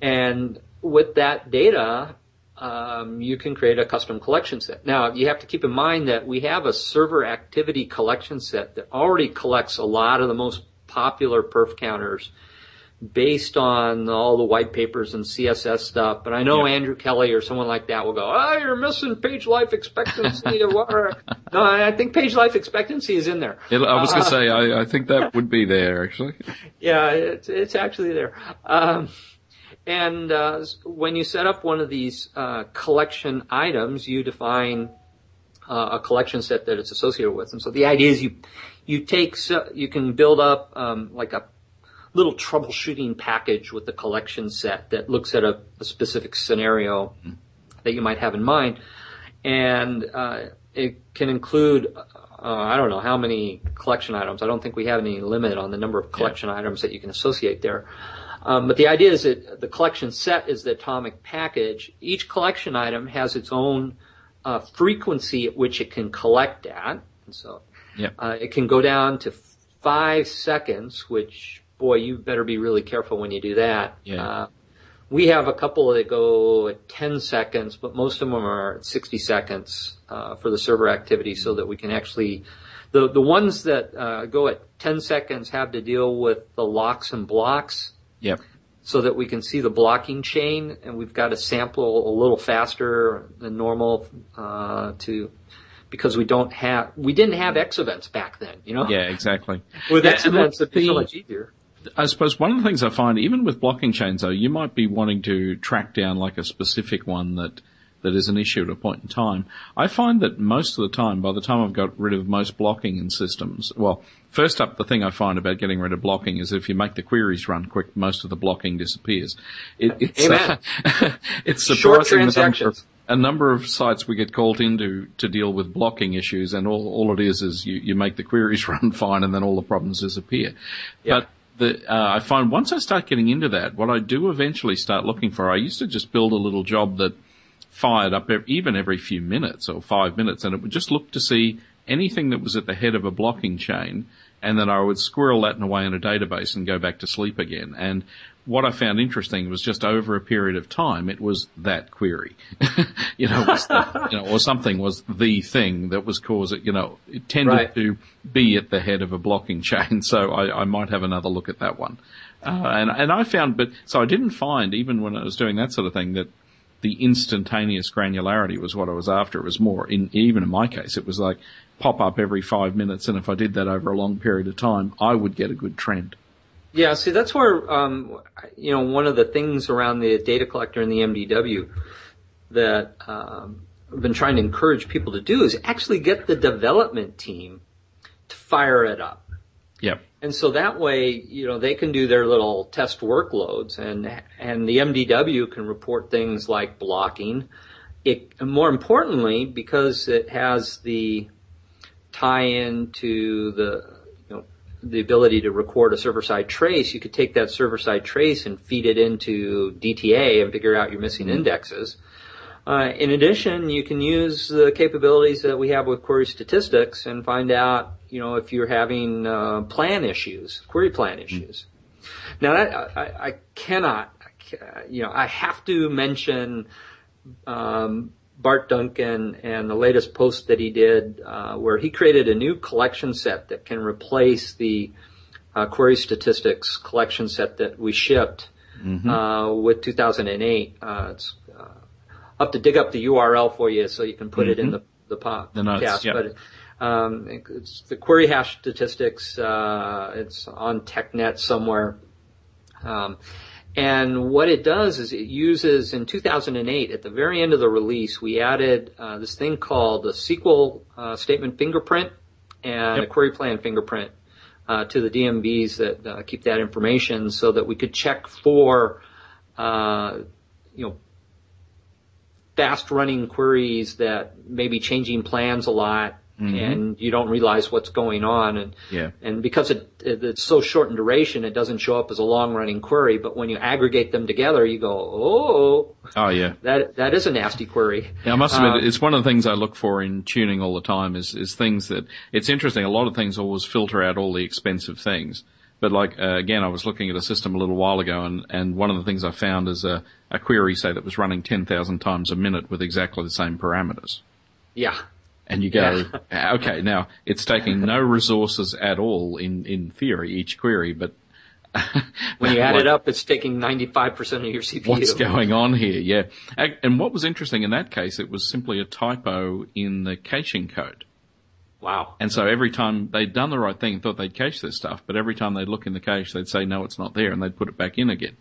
And with that data, um, you can create a custom collection set. Now, you have to keep in mind that we have a server activity collection set that already collects a lot of the most popular perf counters based on all the white papers and CSS stuff. But I know yeah. Andrew Kelly or someone like that will go, "Oh, you're missing page life expectancy." or no, I think page life expectancy is in there. I was going to uh, say, I, I, think that would be there actually. Yeah, it's it's actually there. Um, and uh, when you set up one of these uh, collection items, you define uh, a collection set that it's associated with. And so the idea is you you take so you can build up um, like a little troubleshooting package with the collection set that looks at a, a specific scenario mm-hmm. that you might have in mind, and uh, it can include. Uh, I don't know how many collection items. I don't think we have any limit on the number of collection yeah. items that you can associate there. Um, but the idea is that the collection set is the atomic package. Each collection item has its own uh, frequency at which it can collect at. And so yep. uh, it can go down to five seconds, which, boy, you better be really careful when you do that. Yeah. Uh, we have a couple that go at 10 seconds, but most of them are at 60 seconds uh, for the server activity so that we can actually the, the ones that uh, go at 10 seconds have to deal with the locks and blocks Yep. So that we can see the blocking chain, and we've got to sample a little faster than normal uh, to because we don't have we didn't have X events back then, you know. Yeah, exactly. With yeah, X events, it's so much easier. I suppose one of the things I find, even with blocking chains, though, you might be wanting to track down like a specific one that that is an issue at a point in time. I find that most of the time, by the time I've got rid of most blocking in systems, well, first up, the thing I find about getting rid of blocking is if you make the queries run quick, most of the blocking disappears. It, it's, uh, it's surprising the number, of, a number of sites we get called into to deal with blocking issues, and all, all it is is you, you make the queries run fine, and then all the problems disappear. Yeah. But the, uh, I find once I start getting into that, what I do eventually start looking for, I used to just build a little job that fired up even every few minutes or five minutes, and it would just look to see anything that was at the head of a blocking chain, and then I would squirrel that away in a database and go back to sleep again. And what I found interesting was just over a period of time, it was that query, you know, the, you know, or something was the thing that was causing, you know, it tended right. to be at the head of a blocking chain. So I, I might have another look at that one. Uh, and, and I found, but, so I didn't find, even when I was doing that sort of thing, that the instantaneous granularity was what I was after. It was more in, even in my case, it was like pop up every five minutes. And if I did that over a long period of time, I would get a good trend. Yeah, see, that's where, um, you know, one of the things around the data collector and the MDW that um, I've been trying to encourage people to do is actually get the development team to fire it up. Yep. And so that way, you know, they can do their little test workloads and, and the MDW can report things like blocking. It, more importantly, because it has the tie-in to the, you know, the ability to record a server-side trace, you could take that server-side trace and feed it into DTA and figure out your missing mm-hmm. indexes. Uh, in addition, you can use the capabilities that we have with query statistics and find out you know, if you're having uh, plan issues, query plan hmm. issues. Mm-hmm. Now, that, I, I, cannot, you know, I have to mention um, Bart Duncan and the latest post that he did, uh, where he created a new collection set that can replace the uh, query statistics collection set that we shipped mm-hmm. uh, with 2008. Uh, it's up to dig up the URL for you so you can put mm-hmm. it in mm-hmm. the the podcast. The notes. But um, it's the query hash statistics. Uh, it's on TechNet somewhere. Um, And what it does is it uses in 2008 at the very end of the release we added uh, this thing called the SQL uh, statement fingerprint and yep. a query plan fingerprint uh, to the DMVs that uh, keep that information so that we could check for uh, you know fast running queries that may be changing plans a lot Mm-hmm. and you don't realize what's going on. And yeah. and because it, it, it's so short in duration, it doesn't show up as a long running query. But when you aggregate them together, you go, oh, oh yeah, that that is a nasty query. Yeah, I must admit, um, it's one of the things I look for in tuning all the time. Is is things that it's interesting. A lot of things always filter out all the expensive things. But like uh, again, I was looking at a system a little while ago, and, and one of the things I found is a, a query, say, that was running ten thousand times a minute with exactly the same parameters. Yeah, and you go, yeah. okay, now it's taking no resources at all in, in theory, each query, but when you add what, it up, it's taking 95% of your CPU. What's going on here? Yeah. And what was interesting in that case, it was simply a typo in the caching code. Wow. And so every time they'd done the right thing, and thought they'd cache this stuff, but every time they'd look in the cache, they'd say, no, it's not there, and they'd put it back in again.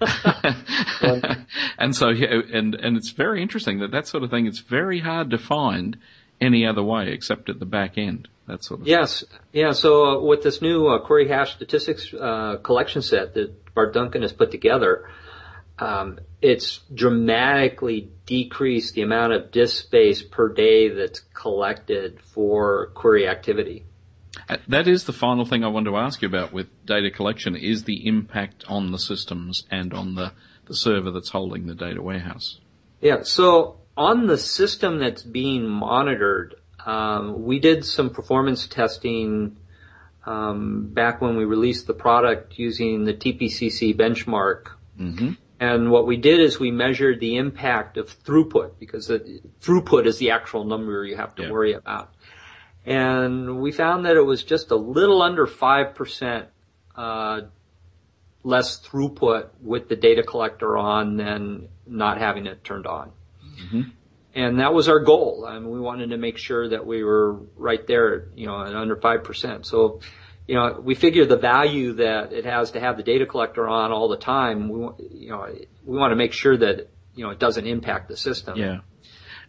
and so, yeah, and, and it's very interesting that that sort of thing, it's very hard to find any other way except at the back end. That sort of Yes. Yeah. So uh, with this new uh, query hash statistics uh, collection set that Bart Duncan has put together, um, it's dramatically decreased the amount of disk space per day that's collected for query activity. Uh, that is the final thing I want to ask you about with data collection is the impact on the systems and on the, the server that's holding the data warehouse. Yeah, so on the system that's being monitored, um, we did some performance testing um, back when we released the product using the TPC-C benchmark. Mm-hmm. And what we did is we measured the impact of throughput because the, throughput is the actual number you have to yeah. worry about and we found that it was just a little under 5% uh, less throughput with the data collector on than not having it turned on. Mm-hmm. And that was our goal. I mean, we wanted to make sure that we were right there, you know, at under 5%. So, you know, we figure the value that it has to have the data collector on all the time, we, you know, we want to make sure that, you know, it doesn't impact the system. Yeah.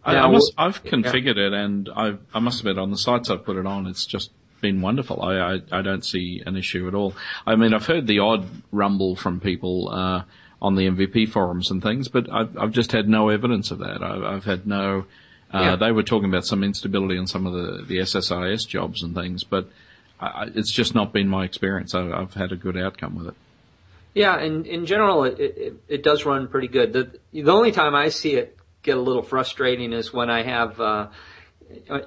I, I must, I've configured yeah. it and i I must admit on the sites I've put it on, it's just been wonderful. I, I, I, don't see an issue at all. I mean, I've heard the odd rumble from people, uh, on the MVP forums and things, but I've, I've just had no evidence of that. I've, I've had no, uh, yeah. they were talking about some instability on some of the, the SSIS jobs and things, but I, it's just not been my experience. I, have had a good outcome with it. Yeah, and in general, it, it, it does run pretty good. The, the only time I see it get a little frustrating is when I have uh,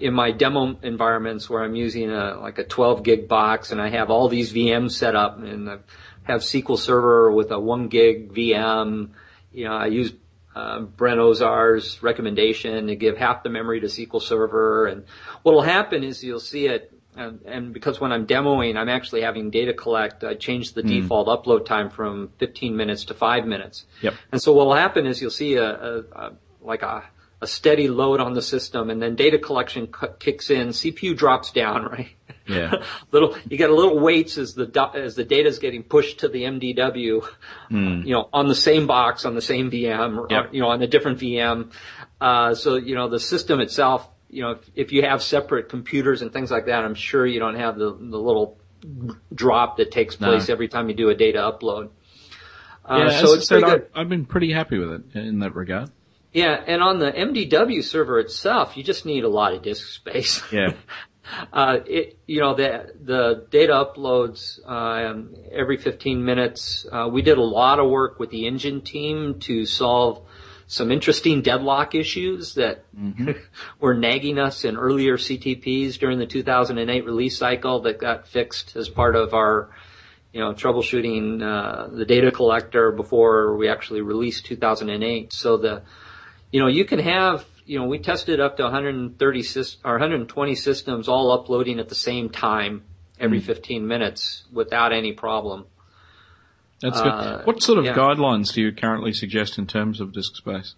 in my demo environments where I'm using a like a 12 gig box and I have all these VMs set up and I have SQL Server with a one gig VM. You know, I use uh, Brent Ozar's recommendation to give half the memory to SQL Server, and what will happen is you'll see it. And, and, because when I'm demoing, I'm actually having data collect. I change the mm. default upload time from 15 minutes to five minutes. Yep. And so what will happen is you'll see a, a, a like a, a steady load on the system and then data collection kicks in, CPU drops down, right? Yeah. little, you get a little waits as the, as the data is getting pushed to the MDW, mm. you know, on the same box, on the same VM, or, yep. you know, on a different VM. Uh, so, you know, the system itself, you know, if, if you have separate computers and things like that, I'm sure you don't have the, the little drop that takes place no. every time you do a data upload. Uh, yeah, so it's said, I've, I've been pretty happy with it in that regard. Yeah, and on the MDW server itself, you just need a lot of disk space. Yeah. uh, it, you know, the, the data uploads, um, every 15 minutes. Uh, we did a lot of work with the engine team to solve some interesting deadlock issues that mm-hmm. were nagging us in earlier CTPs during the 2008 release cycle that got fixed as part of our, you know, troubleshooting, uh, the data collector before we actually released 2008. So the, you know, you can have, you know, we tested up to 130 or 120 systems all uploading at the same time every mm. 15 minutes without any problem. That's good. Uh, what sort of yeah. guidelines do you currently suggest in terms of disk space?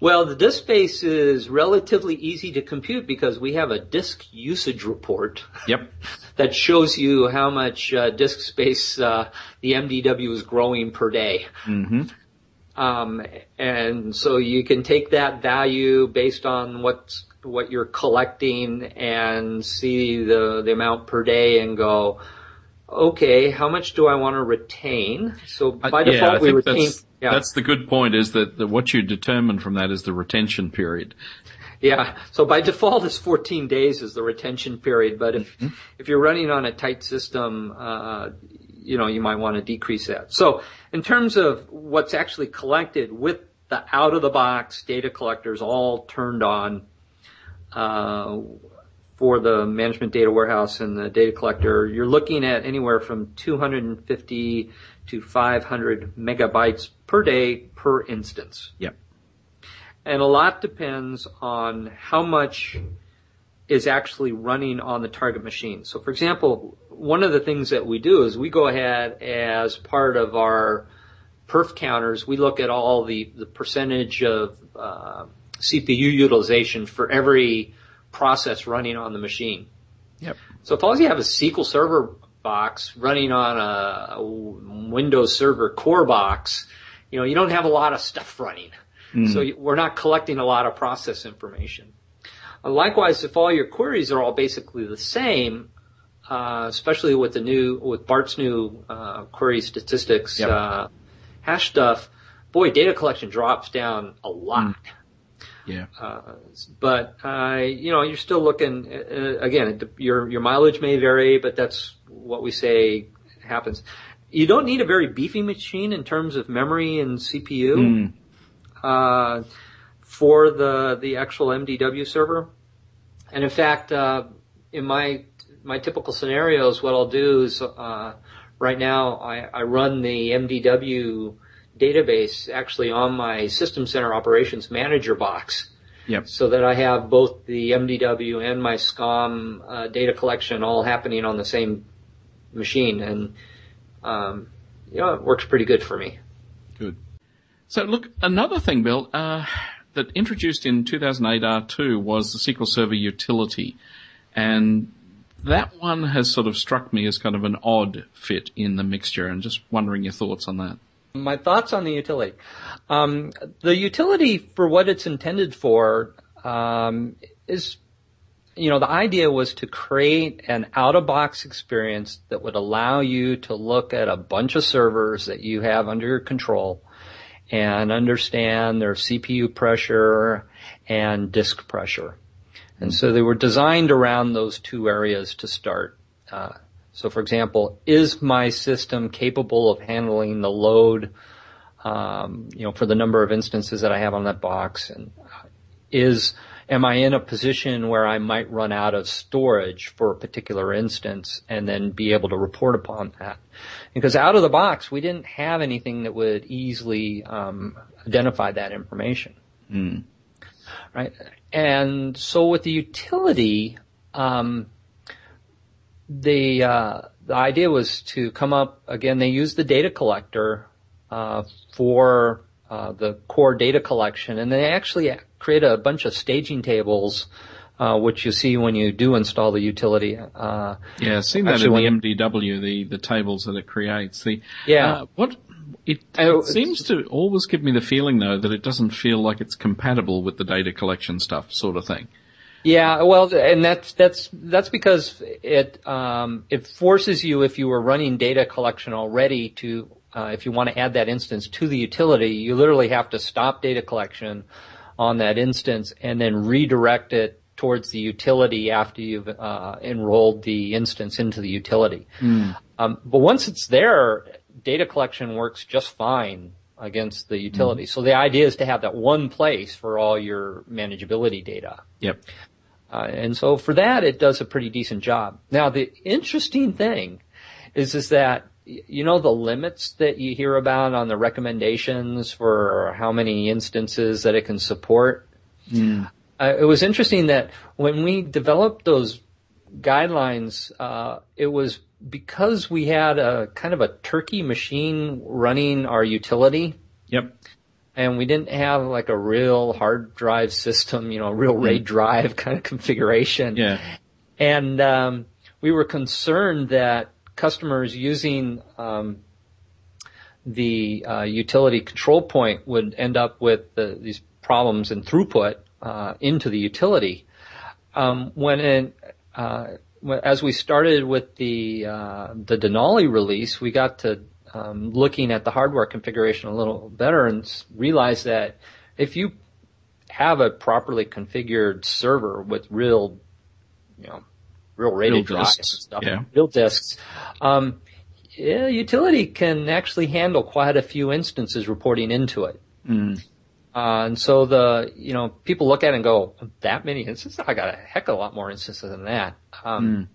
Well, the disk space is relatively easy to compute because we have a disk usage report. Yep. that shows you how much uh, disk space uh, the MDW is growing per day. Mm-hmm. Um, and so you can take that value based on what's what you're collecting and see the the amount per day and go, okay, how much do I want to retain? So by default we retain. that's, Yeah, that's the good point is that the, what you determine from that is the retention period. yeah. So by default it's 14 days is the retention period, but if if you're running on a tight system, uh, you know you might want to decrease that. So in terms of what's actually collected with the out of the box data collectors all turned on. uh, for the management data warehouse and the data collector, you're looking at anywhere from 250 to 500 megabytes per day per instance. Yep. And a lot depends on how much is actually running on the target machine. So for example, one of the things that we do is we go ahead as part of our perf counters, we look at all the, the percentage of uh, CPU utilization for every process running on the machine. Yep. So if all you have is SQL Server box running on a, a Windows Server core box, you know, you don't have a lot of stuff running. So you- we're not collecting a lot of process information. Uh, likewise, if all your queries are all basically the same, uh, especially with the new, with Bart's new uh, query statistics Yep. uh, hash stuff, boy, data collection drops down a lot. Yeah. Uh, but uh, you know, you're still looking. Uh, again, it, your your mileage may vary, but that's what we say happens. You don't need a very beefy machine in terms of memory and CPU Mm. uh, for the the actual MDW server. And in fact, uh, in my my typical scenarios, what I'll do is uh, right now I, I run the MDW database actually on my System Center Operations Manager box Yep. so that I have both the MDW and my SCOM uh, data collection all happening on the same machine, and um, you know it works pretty good for me. Good. So look, another thing, Bill, uh, that introduced in 2008 R2 was the SQL Server utility. And that one has sort of struck me as kind of an odd fit in the mixture and just wondering your thoughts on that. My thoughts on the utility. Um, the utility, for what it's intended for, um, is, you know, the idea was to create an out-of-box experience that would allow you to look at a bunch of servers that you have under your control and understand their CPU pressure and disk pressure. And so they were designed around those two areas to start. Uh, so for example, is my system capable of handling the load, um, you know, for the number of instances that I have on that box? And is, am I in a position where I might run out of storage for a particular instance and then be able to report upon that? Because out of the box, we didn't have anything that would easily um, identify that information Mm. right? And so with the utility, um, the uh, the idea was to come up again. They used the data collector uh, for uh, the core data collection, and they actually create a bunch of staging tables, uh, which you see when you do install the utility. Uh, Yeah, I've seen that in the MDW, the, the tables that it creates. The, Yeah. uh, what, it, Oh, it seems to always give me the feeling though that it doesn't feel like it's compatible with the data collection stuff sort of thing. Yeah, well, and that's that's that's because it um, it forces you if you were running data collection already to uh, if you want to add that instance to the utility, you literally have to stop data collection on that instance and then redirect it towards the utility after you've uh, enrolled the instance into the utility. Um, but once it's there, data collection works just fine against the utility. So the idea is to have that one place for all your manageability data. Yep. Uh, and so for that, it does a pretty decent job. Now, the interesting thing is, is that, you know, the limits that you hear about on the recommendations for how many instances that it can support. Uh, it was interesting that when we developed those guidelines, uh, it was because we had a kind of a turkey machine running our utility Yep. and we didn't have like a real hard drive system, you know, real RAID drive kind of configuration. Yeah. And um, we were concerned that customers using um, the uh, utility control point would end up with the, these problems in throughput uh, into the utility. Um, when in, uh, as we started with the uh, the Denali release, we got to um, looking at the hardware configuration a little better and realized that if you have a properly configured server with real, you know, real rated drives and stuff, yeah. real disks, um, yeah, utility can actually handle quite a few instances reporting into it. Mm. Uh, and so the, you know, people look at it and go, that many instances? I got a heck of a lot more instances than that. Um,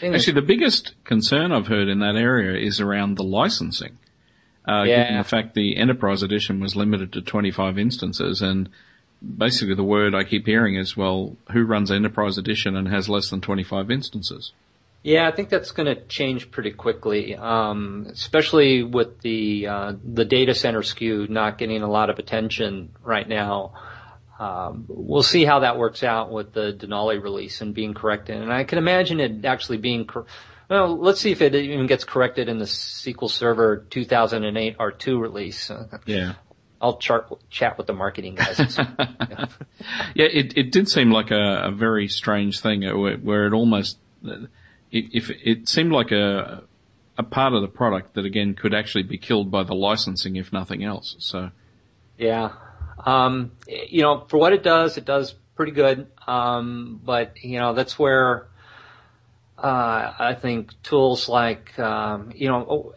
is- Actually, the biggest concern I've heard in that area is around the licensing. Uh, Yeah. given the fact the Enterprise Edition was limited to 25 instances and basically the word I keep hearing is, well, who runs Enterprise Edition and has less than 25 instances? Yeah, I think that's going to change pretty quickly, um, especially with the uh, the data center SKU not getting a lot of attention right now. Um, we'll see how that works out with the Denali release and being corrected. And I can imagine it actually being. Cor- well, let's see if it even gets corrected in the SQL Server 2008 R2 release. Uh, Yeah. I'll chart, chat with the marketing guys. see. Yeah, it, it did seem like a, a very strange thing uh, where, where it almost, it, if it seemed like a, a part of the product that again could actually be killed by the licensing if nothing else. So, Yeah. Um, you know, for what it does, it does pretty good. Um, but you know, that's where uh, I think tools like um, you know, oh,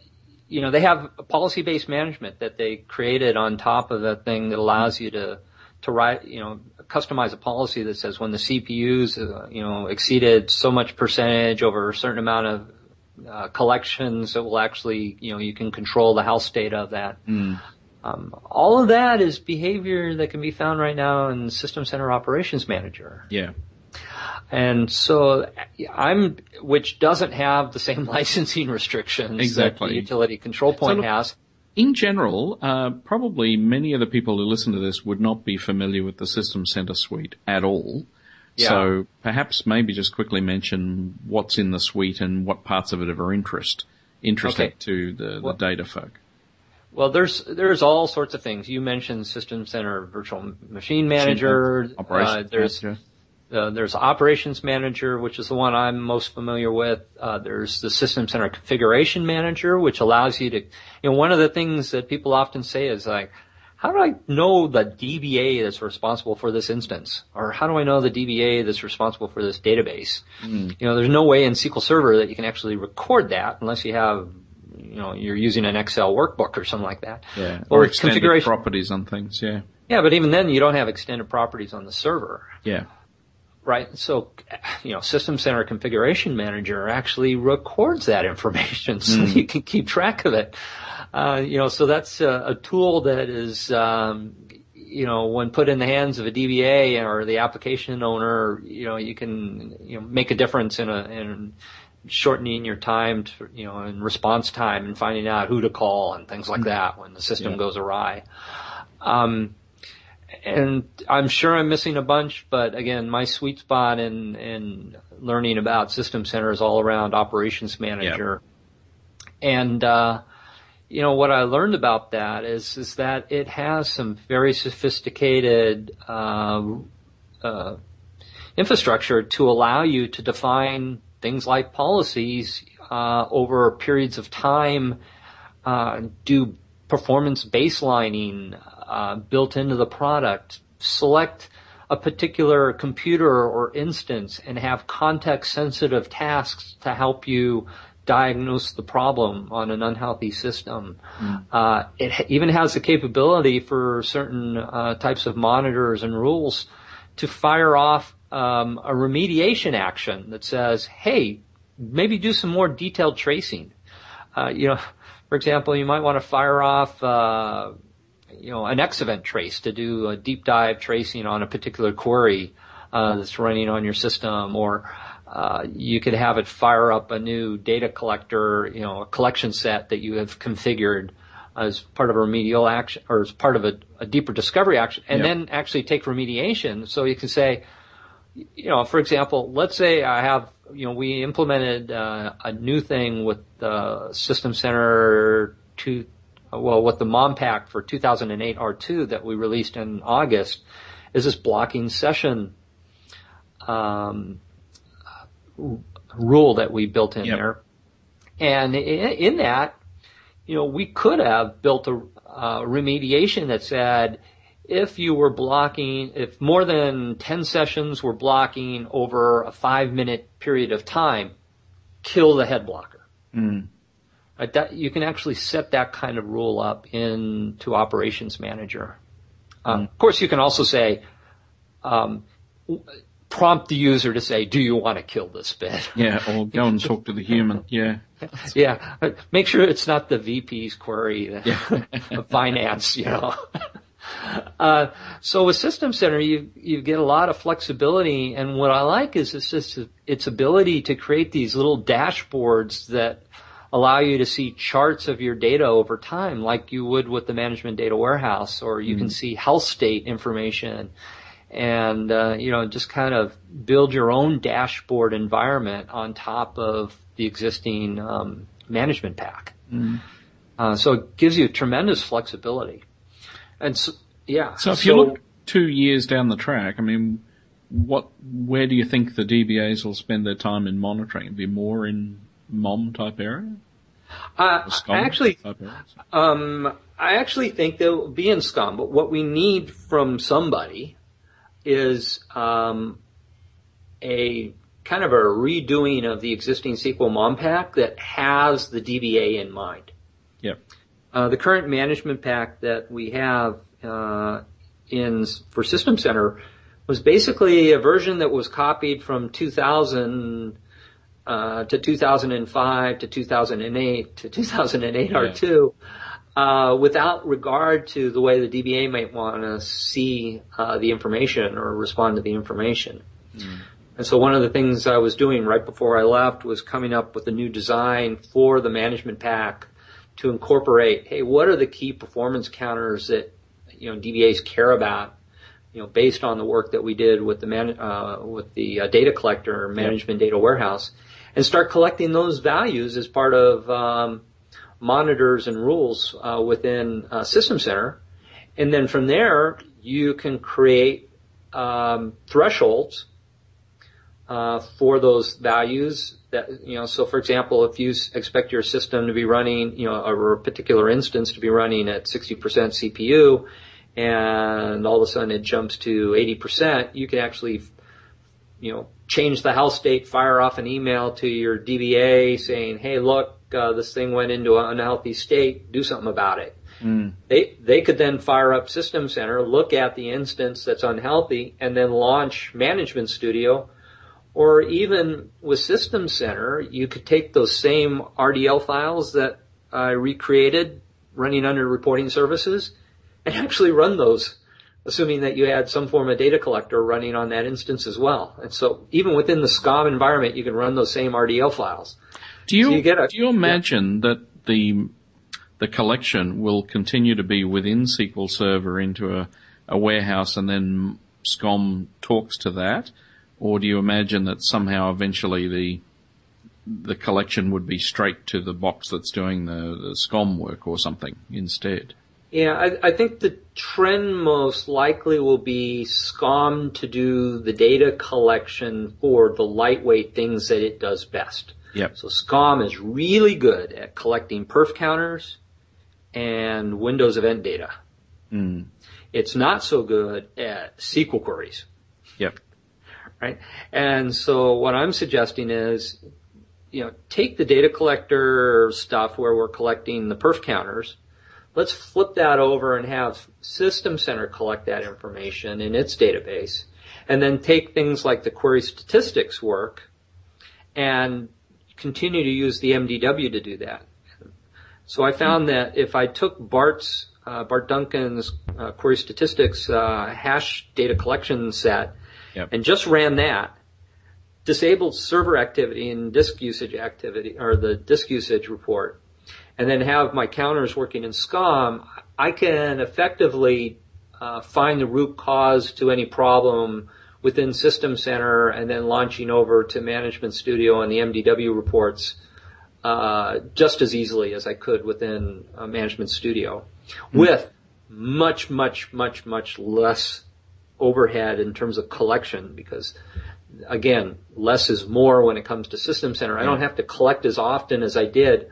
you know, they have policy-based management that they created on top of that thing that allows you to to write, you know, customize a policy that says when the CPUs, uh, you know, exceeded so much percentage over a certain amount of uh, collections, it will actually, you know, you can control the health state of that. Um, all of that is behavior that can be found right now in System Center Operations Manager. yeah. And so I'm, which doesn't have the same licensing restrictions that Exactly. the utility control point look- has. In general, uh, probably many of the people who listen to this would not be familiar with the System Center suite at all. Yeah. So perhaps maybe just quickly mention what's in the suite and what parts of it are of interest, interesting Okay. to the, the Well- data folk. Well, there's there's all sorts of things. You mentioned System Center Virtual Machine Manager. Operations uh, there's manager. Uh, there's Operations Manager, which is the one I'm most familiar with. Uh, there's the System Center Configuration Manager, which allows you to, you know, one of the things that people often say is like, how do I know the DBA that's responsible for this instance? Or how do I know the DBA that's responsible for this database? You know, there's no way in SQL Server that you can actually record that unless you have, you know, you're using an Excel workbook or something like that. Yeah. Or, Or extended configuration. properties on things. Yeah. yeah, but even then you don't have extended properties on the server. Yeah. Right. So, you know, System Center Configuration Manager actually records that information so you can keep track of it. Uh, you know, so that's a, a tool that is, um, you know, when put in the hands of a DBA or the application owner, you know, you can, you know, make a difference in a, in shortening your time to, you know, in response time and finding out who to call and things like that when the system Yeah. goes awry. Um, and I'm sure I'm missing a bunch, but again, my sweet spot in, in learning about System Center is all around Operations Manager. And, uh, you know, what I learned about that is, is that it has some very sophisticated, uh, uh, infrastructure to allow you to define things like policies, uh, over periods of time, uh, do performance baselining uh, built into the product. Select a particular computer or instance and have context sensitive tasks to help you diagnose the problem on an unhealthy system. Uh, it even has the capability for certain uh, types of monitors and rules to fire off um, a remediation action that says, "Hey, maybe do some more detailed tracing." Uh, you know, for example, you might want to fire off, uh, you know, an X event trace to do a deep dive tracing on a particular query uh, that's running on your system, or uh, you could have it fire up a new data collector, you know, a collection set that you have configured as part of a remedial action or as part of a, a deeper discovery action, and Yep. then actually take remediation. So you can say, you know, for example, let's say I have, you know, we implemented uh, a new thing with the System Center two, well, what the MOM Pack for 2008 R2 that we released in August, is this blocking session um, rule that we built in Yep. there. And in, in that, you know, we could have built a uh, remediation that said if you were blocking, if more than 10 sessions were blocking over a five minute period of time, kill the head blocker. Mm. That, you can actually set that kind of rule up into Operations Manager. Um, Of course, you can also say, um, prompt the user to say, do you want to kill this bit? Yeah, or go and talk to the human. Yeah. Yeah, make sure it's not the VP's query of finance, you know. Uh, so with System Center, you you get a lot of flexibility, and what I like is it's just its ability to create these little dashboards that allow you to see charts of your data over time, like you would with the management data warehouse, or you can see health state information, and uh, you know just kind of build your own dashboard environment on top of the existing um, management pack. Uh, so it gives you tremendous flexibility. And so, yeah. So if you look two years down the track, I mean, what, where do you think the DBAs will spend their time in monitoring? Be more in MOM type area? uh, I actually, um, I actually think they'll be in SCOM, but what we need from somebody is um, a kind of a redoing of the existing SQL MOM pack that has the DBA in mind. Yep. Uh, the current management pack that we have uh, in for System Center was basically a version that was copied from 2000 uh, to 2005 to 2008 to 2008 Yeah. R2, uh, without regard to the way the DBA might want to see uh, the information or respond to the information. And so one of the things I was doing right before I left was coming up with a new design for the management pack to incorporate, hey, what are the key performance counters that, you know, DBAs care about, you know, based on the work that we did with the man, uh, with the uh, data collector, management data warehouse, and start collecting those values as part of, um, monitors and rules, uh, within, uh, System Center. And then from there, you can create, um, thresholds uh, for those values that you know so for example if you expect your system to be running you know a particular instance to be running at 60% CPU and all of a sudden it jumps to 80% you can actually you know change the health state fire off an email to your DBA saying hey look uh, this thing went into an unhealthy state. Do something about it. They they could then fire up System Center, look at the instance that's unhealthy, and then launch Management Studio. Or even with System Center, you could take those same RDL files that I recreated running under reporting services and actually run those, assuming that you had some form of data collector running on that instance as well. And so even within the SCOM environment, you can run those same RDL files. Do you, you get a- do you imagine that the the collection will continue to be within SQL Server into a, a warehouse and then SCOM talks to that? Or do you imagine that somehow eventually the the collection would be straight to the box that's doing the, the SCOM work or something instead? Yeah, I, I think the trend most likely will be SCOM to do the data collection for the lightweight things that it does best. Yep. So SCOM is really good at collecting perf counters and Windows event data. Mm. It's not so good at SQL queries, Yep. right? And so what I'm suggesting is, you know, take the data collector stuff where we're collecting the perf counters. Let's flip that over and have System Center collect that information in its database. And then take things like the query statistics work and continue to use the MDW to do that. So I found that if I took Bart's, uh, Bart Duncan's uh, query statistics uh, hash data collection set Yep. and just ran that, disabled server activity and disk usage activity, or the disk usage report, and then have my counters working in SCOM, I can effectively uh, find the root cause to any problem within System Center and then launching over to Management Studio and the MDW reports uh, just as easily as I could within uh, Management Studio mm-hmm. with much, much, much, much less overhead in terms of collection because again, less is more when it comes to System Center. I don't have to collect as often as I did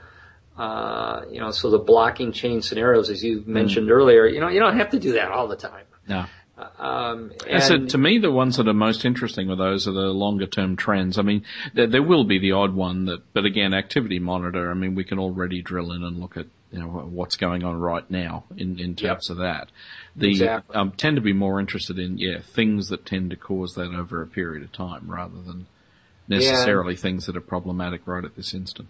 uh, you know, so the blocking chain scenarios, as you mentioned mm. earlier, you know, you don't have to do that all the time. No. Um, and so to me, the ones that are most interesting are those are the longer term trends. I mean, there, there, will be the odd one that, but again, activity monitor. I mean, we can already drill in and look at you know what's going on right now in in terms yep. of that. The exactly. um, tend to be more interested in yeah things that tend to cause that over a period of time rather than necessarily yeah. things that are problematic right at this instant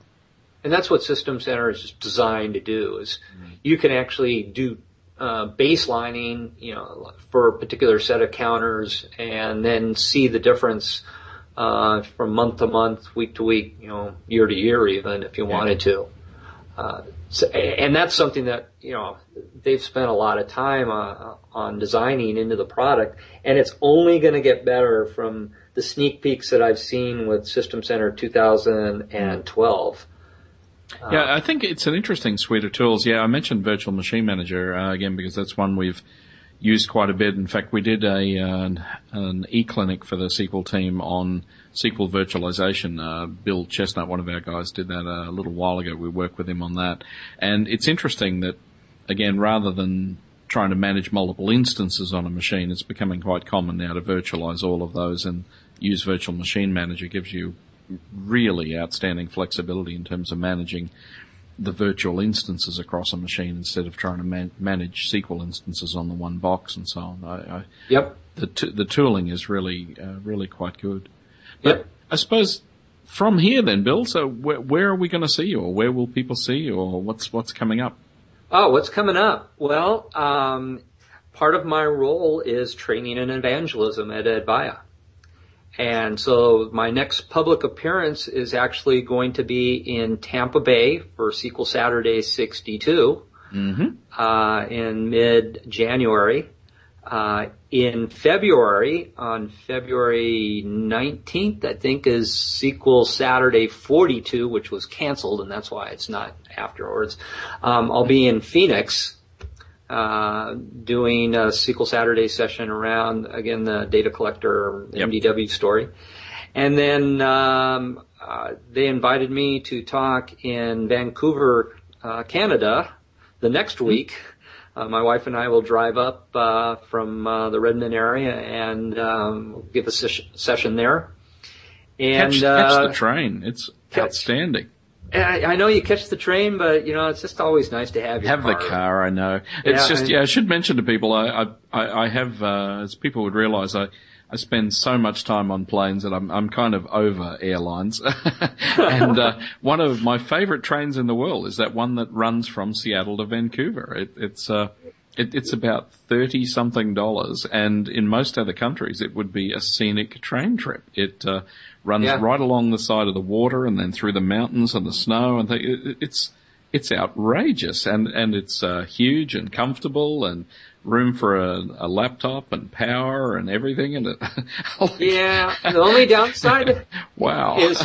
and that's what System Center is designed to do. Is mm-hmm. you can actually do uh, baselining, you know, for a particular set of counters, and then see the difference uh, from month to month, week to week, you know, year to year, even if you yeah. wanted to. Uh, so, and that's something that you know they've spent a lot of time uh, on designing into the product, and it's only going to get better from the sneak peeks that I've seen with System Center 2012. Yeah, I think it's an interesting suite of tools. Yeah, I mentioned Virtual Machine Manager uh, again because that's one we've used quite a bit. In fact, we did a uh, an e-clinic for the SQL team on SQL virtualization. Uh, Bill Chesnut, one of our guys, did that a little while ago. We worked with him on that, and it's interesting that again, rather than trying to manage multiple instances on a machine, it's becoming quite common now to virtualize all of those and use Virtual Machine Manager gives you really outstanding flexibility in terms of managing the virtual instances across a machine instead of trying to man- manage SQL instances on the one box and so on. I, I, yep. The t- the tooling is really uh, really quite good. But yep. I suppose from here then, Bill. So where, where are we going to see you, or where will people see you, or what's what's coming up? Oh, what's coming up? Well, um, part of my role is training and evangelism at Advaiya. And so my next public appearance is actually going to be in Tampa Bay for SQL Saturday 62 mm-hmm. uh, in mid-January. Uh, in February, on February 19th, I think is SQL Saturday 42, which was canceled, and that's why it's not afterwards. Um, I'll be in Phoenix uh, doing a SQL Saturday session around again the data collector yep. MDW story, and then um, uh, they invited me to talk in Vancouver, uh, Canada, the next mm-hmm. week. Uh, my wife and I will drive up uh, from uh, the Redmond area and um, give a ses- session there. And catch, catch the train. It's catch, outstanding. I, I, know you catch the train, but you know it's just always nice to have your have car. the car. I know it's yeah, just yeah. I should mention to people I I, I have uh, as people would realise I. I spend so much time on planes that I'm I'm kind of over airlines. and uh, one of my favourite trains in the world is that one that runs from Seattle to Vancouver. It, it's uh, it, it's about thirty something dollars, and in most other countries it would be a scenic train trip. It uh, runs yeah. right along the side of the water and then through the mountains and the snow and th- it's it's outrageous and and it's uh, huge and comfortable and room for a, a, laptop and power and everything in it. yeah, the only downside wow is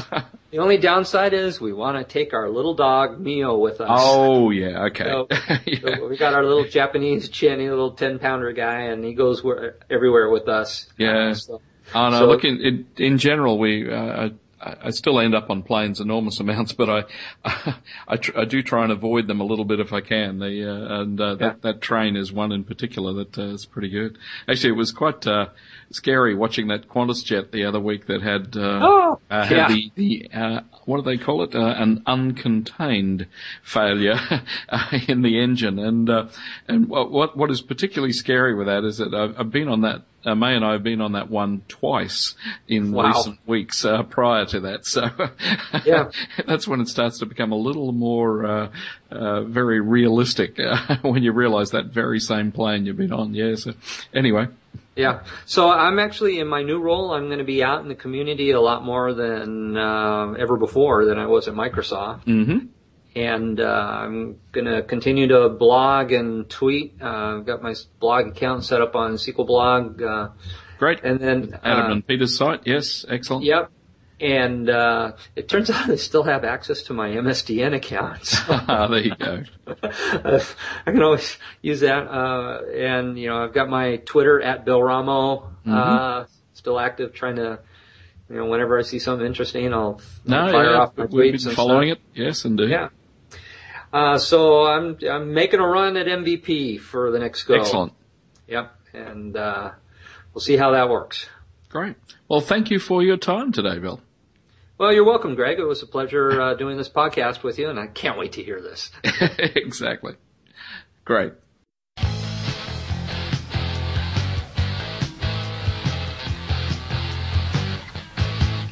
the only downside is we want to take our little dog Mio with us. Oh yeah, okay. So, yeah. So we got our little Japanese chinny little ten pounder guy, and he goes where, everywhere with us. Yeah. Uh, so Oh no! So, look, in, in, general, we uh, I, I, still end up on planes enormous amounts, but I I, tr- I, do try and avoid them a little bit if I can. The uh, and uh, yeah. that that train is one in particular that uh, is pretty good. Actually, it was quite uh, scary watching that Qantas jet the other week that had uh, oh, had yeah. the the what do they call it? an uncontained failure in the engine, and and what what is particularly scary with that is that I've, I've been on that uh, May and I have been on that one twice in wow. recent weeks uh, prior to that. So yeah. that's when it starts to become a little more uh, uh very realistic uh, when you realize that very same plane you've been on. Yeah. So anyway. Yeah. So I'm actually in my new role. I'm going to be out in the community a lot more than uh, ever before than I was at Microsoft. Mm-hmm. and uh, I'm going to continue to blog and tweet. Uh, I've got my blog account set up on SQL Blog. Uh, Great. and then Adam and Peter's site. Yes, excellent. Yep. And uh, it turns out I still have access to my MSDN account. So Ah, there you go. I can always use that. Uh, and, you know, I've got my Twitter at Bill Ramo, uh, still active, trying to, you know, whenever I see something interesting, I'll No, fire yeah, off my we've tweets been and following stuff. it. Yes, indeed. Yeah. Uh, so I'm, I'm making a run at MVP for the next go. Excellent. Yep. And, uh, we'll see how that works. Great. Well, thank you for your time today, Bill. Well, you're welcome, Greg. It was a pleasure uh, doing this podcast with you, and I can't wait to hear this. exactly. Great.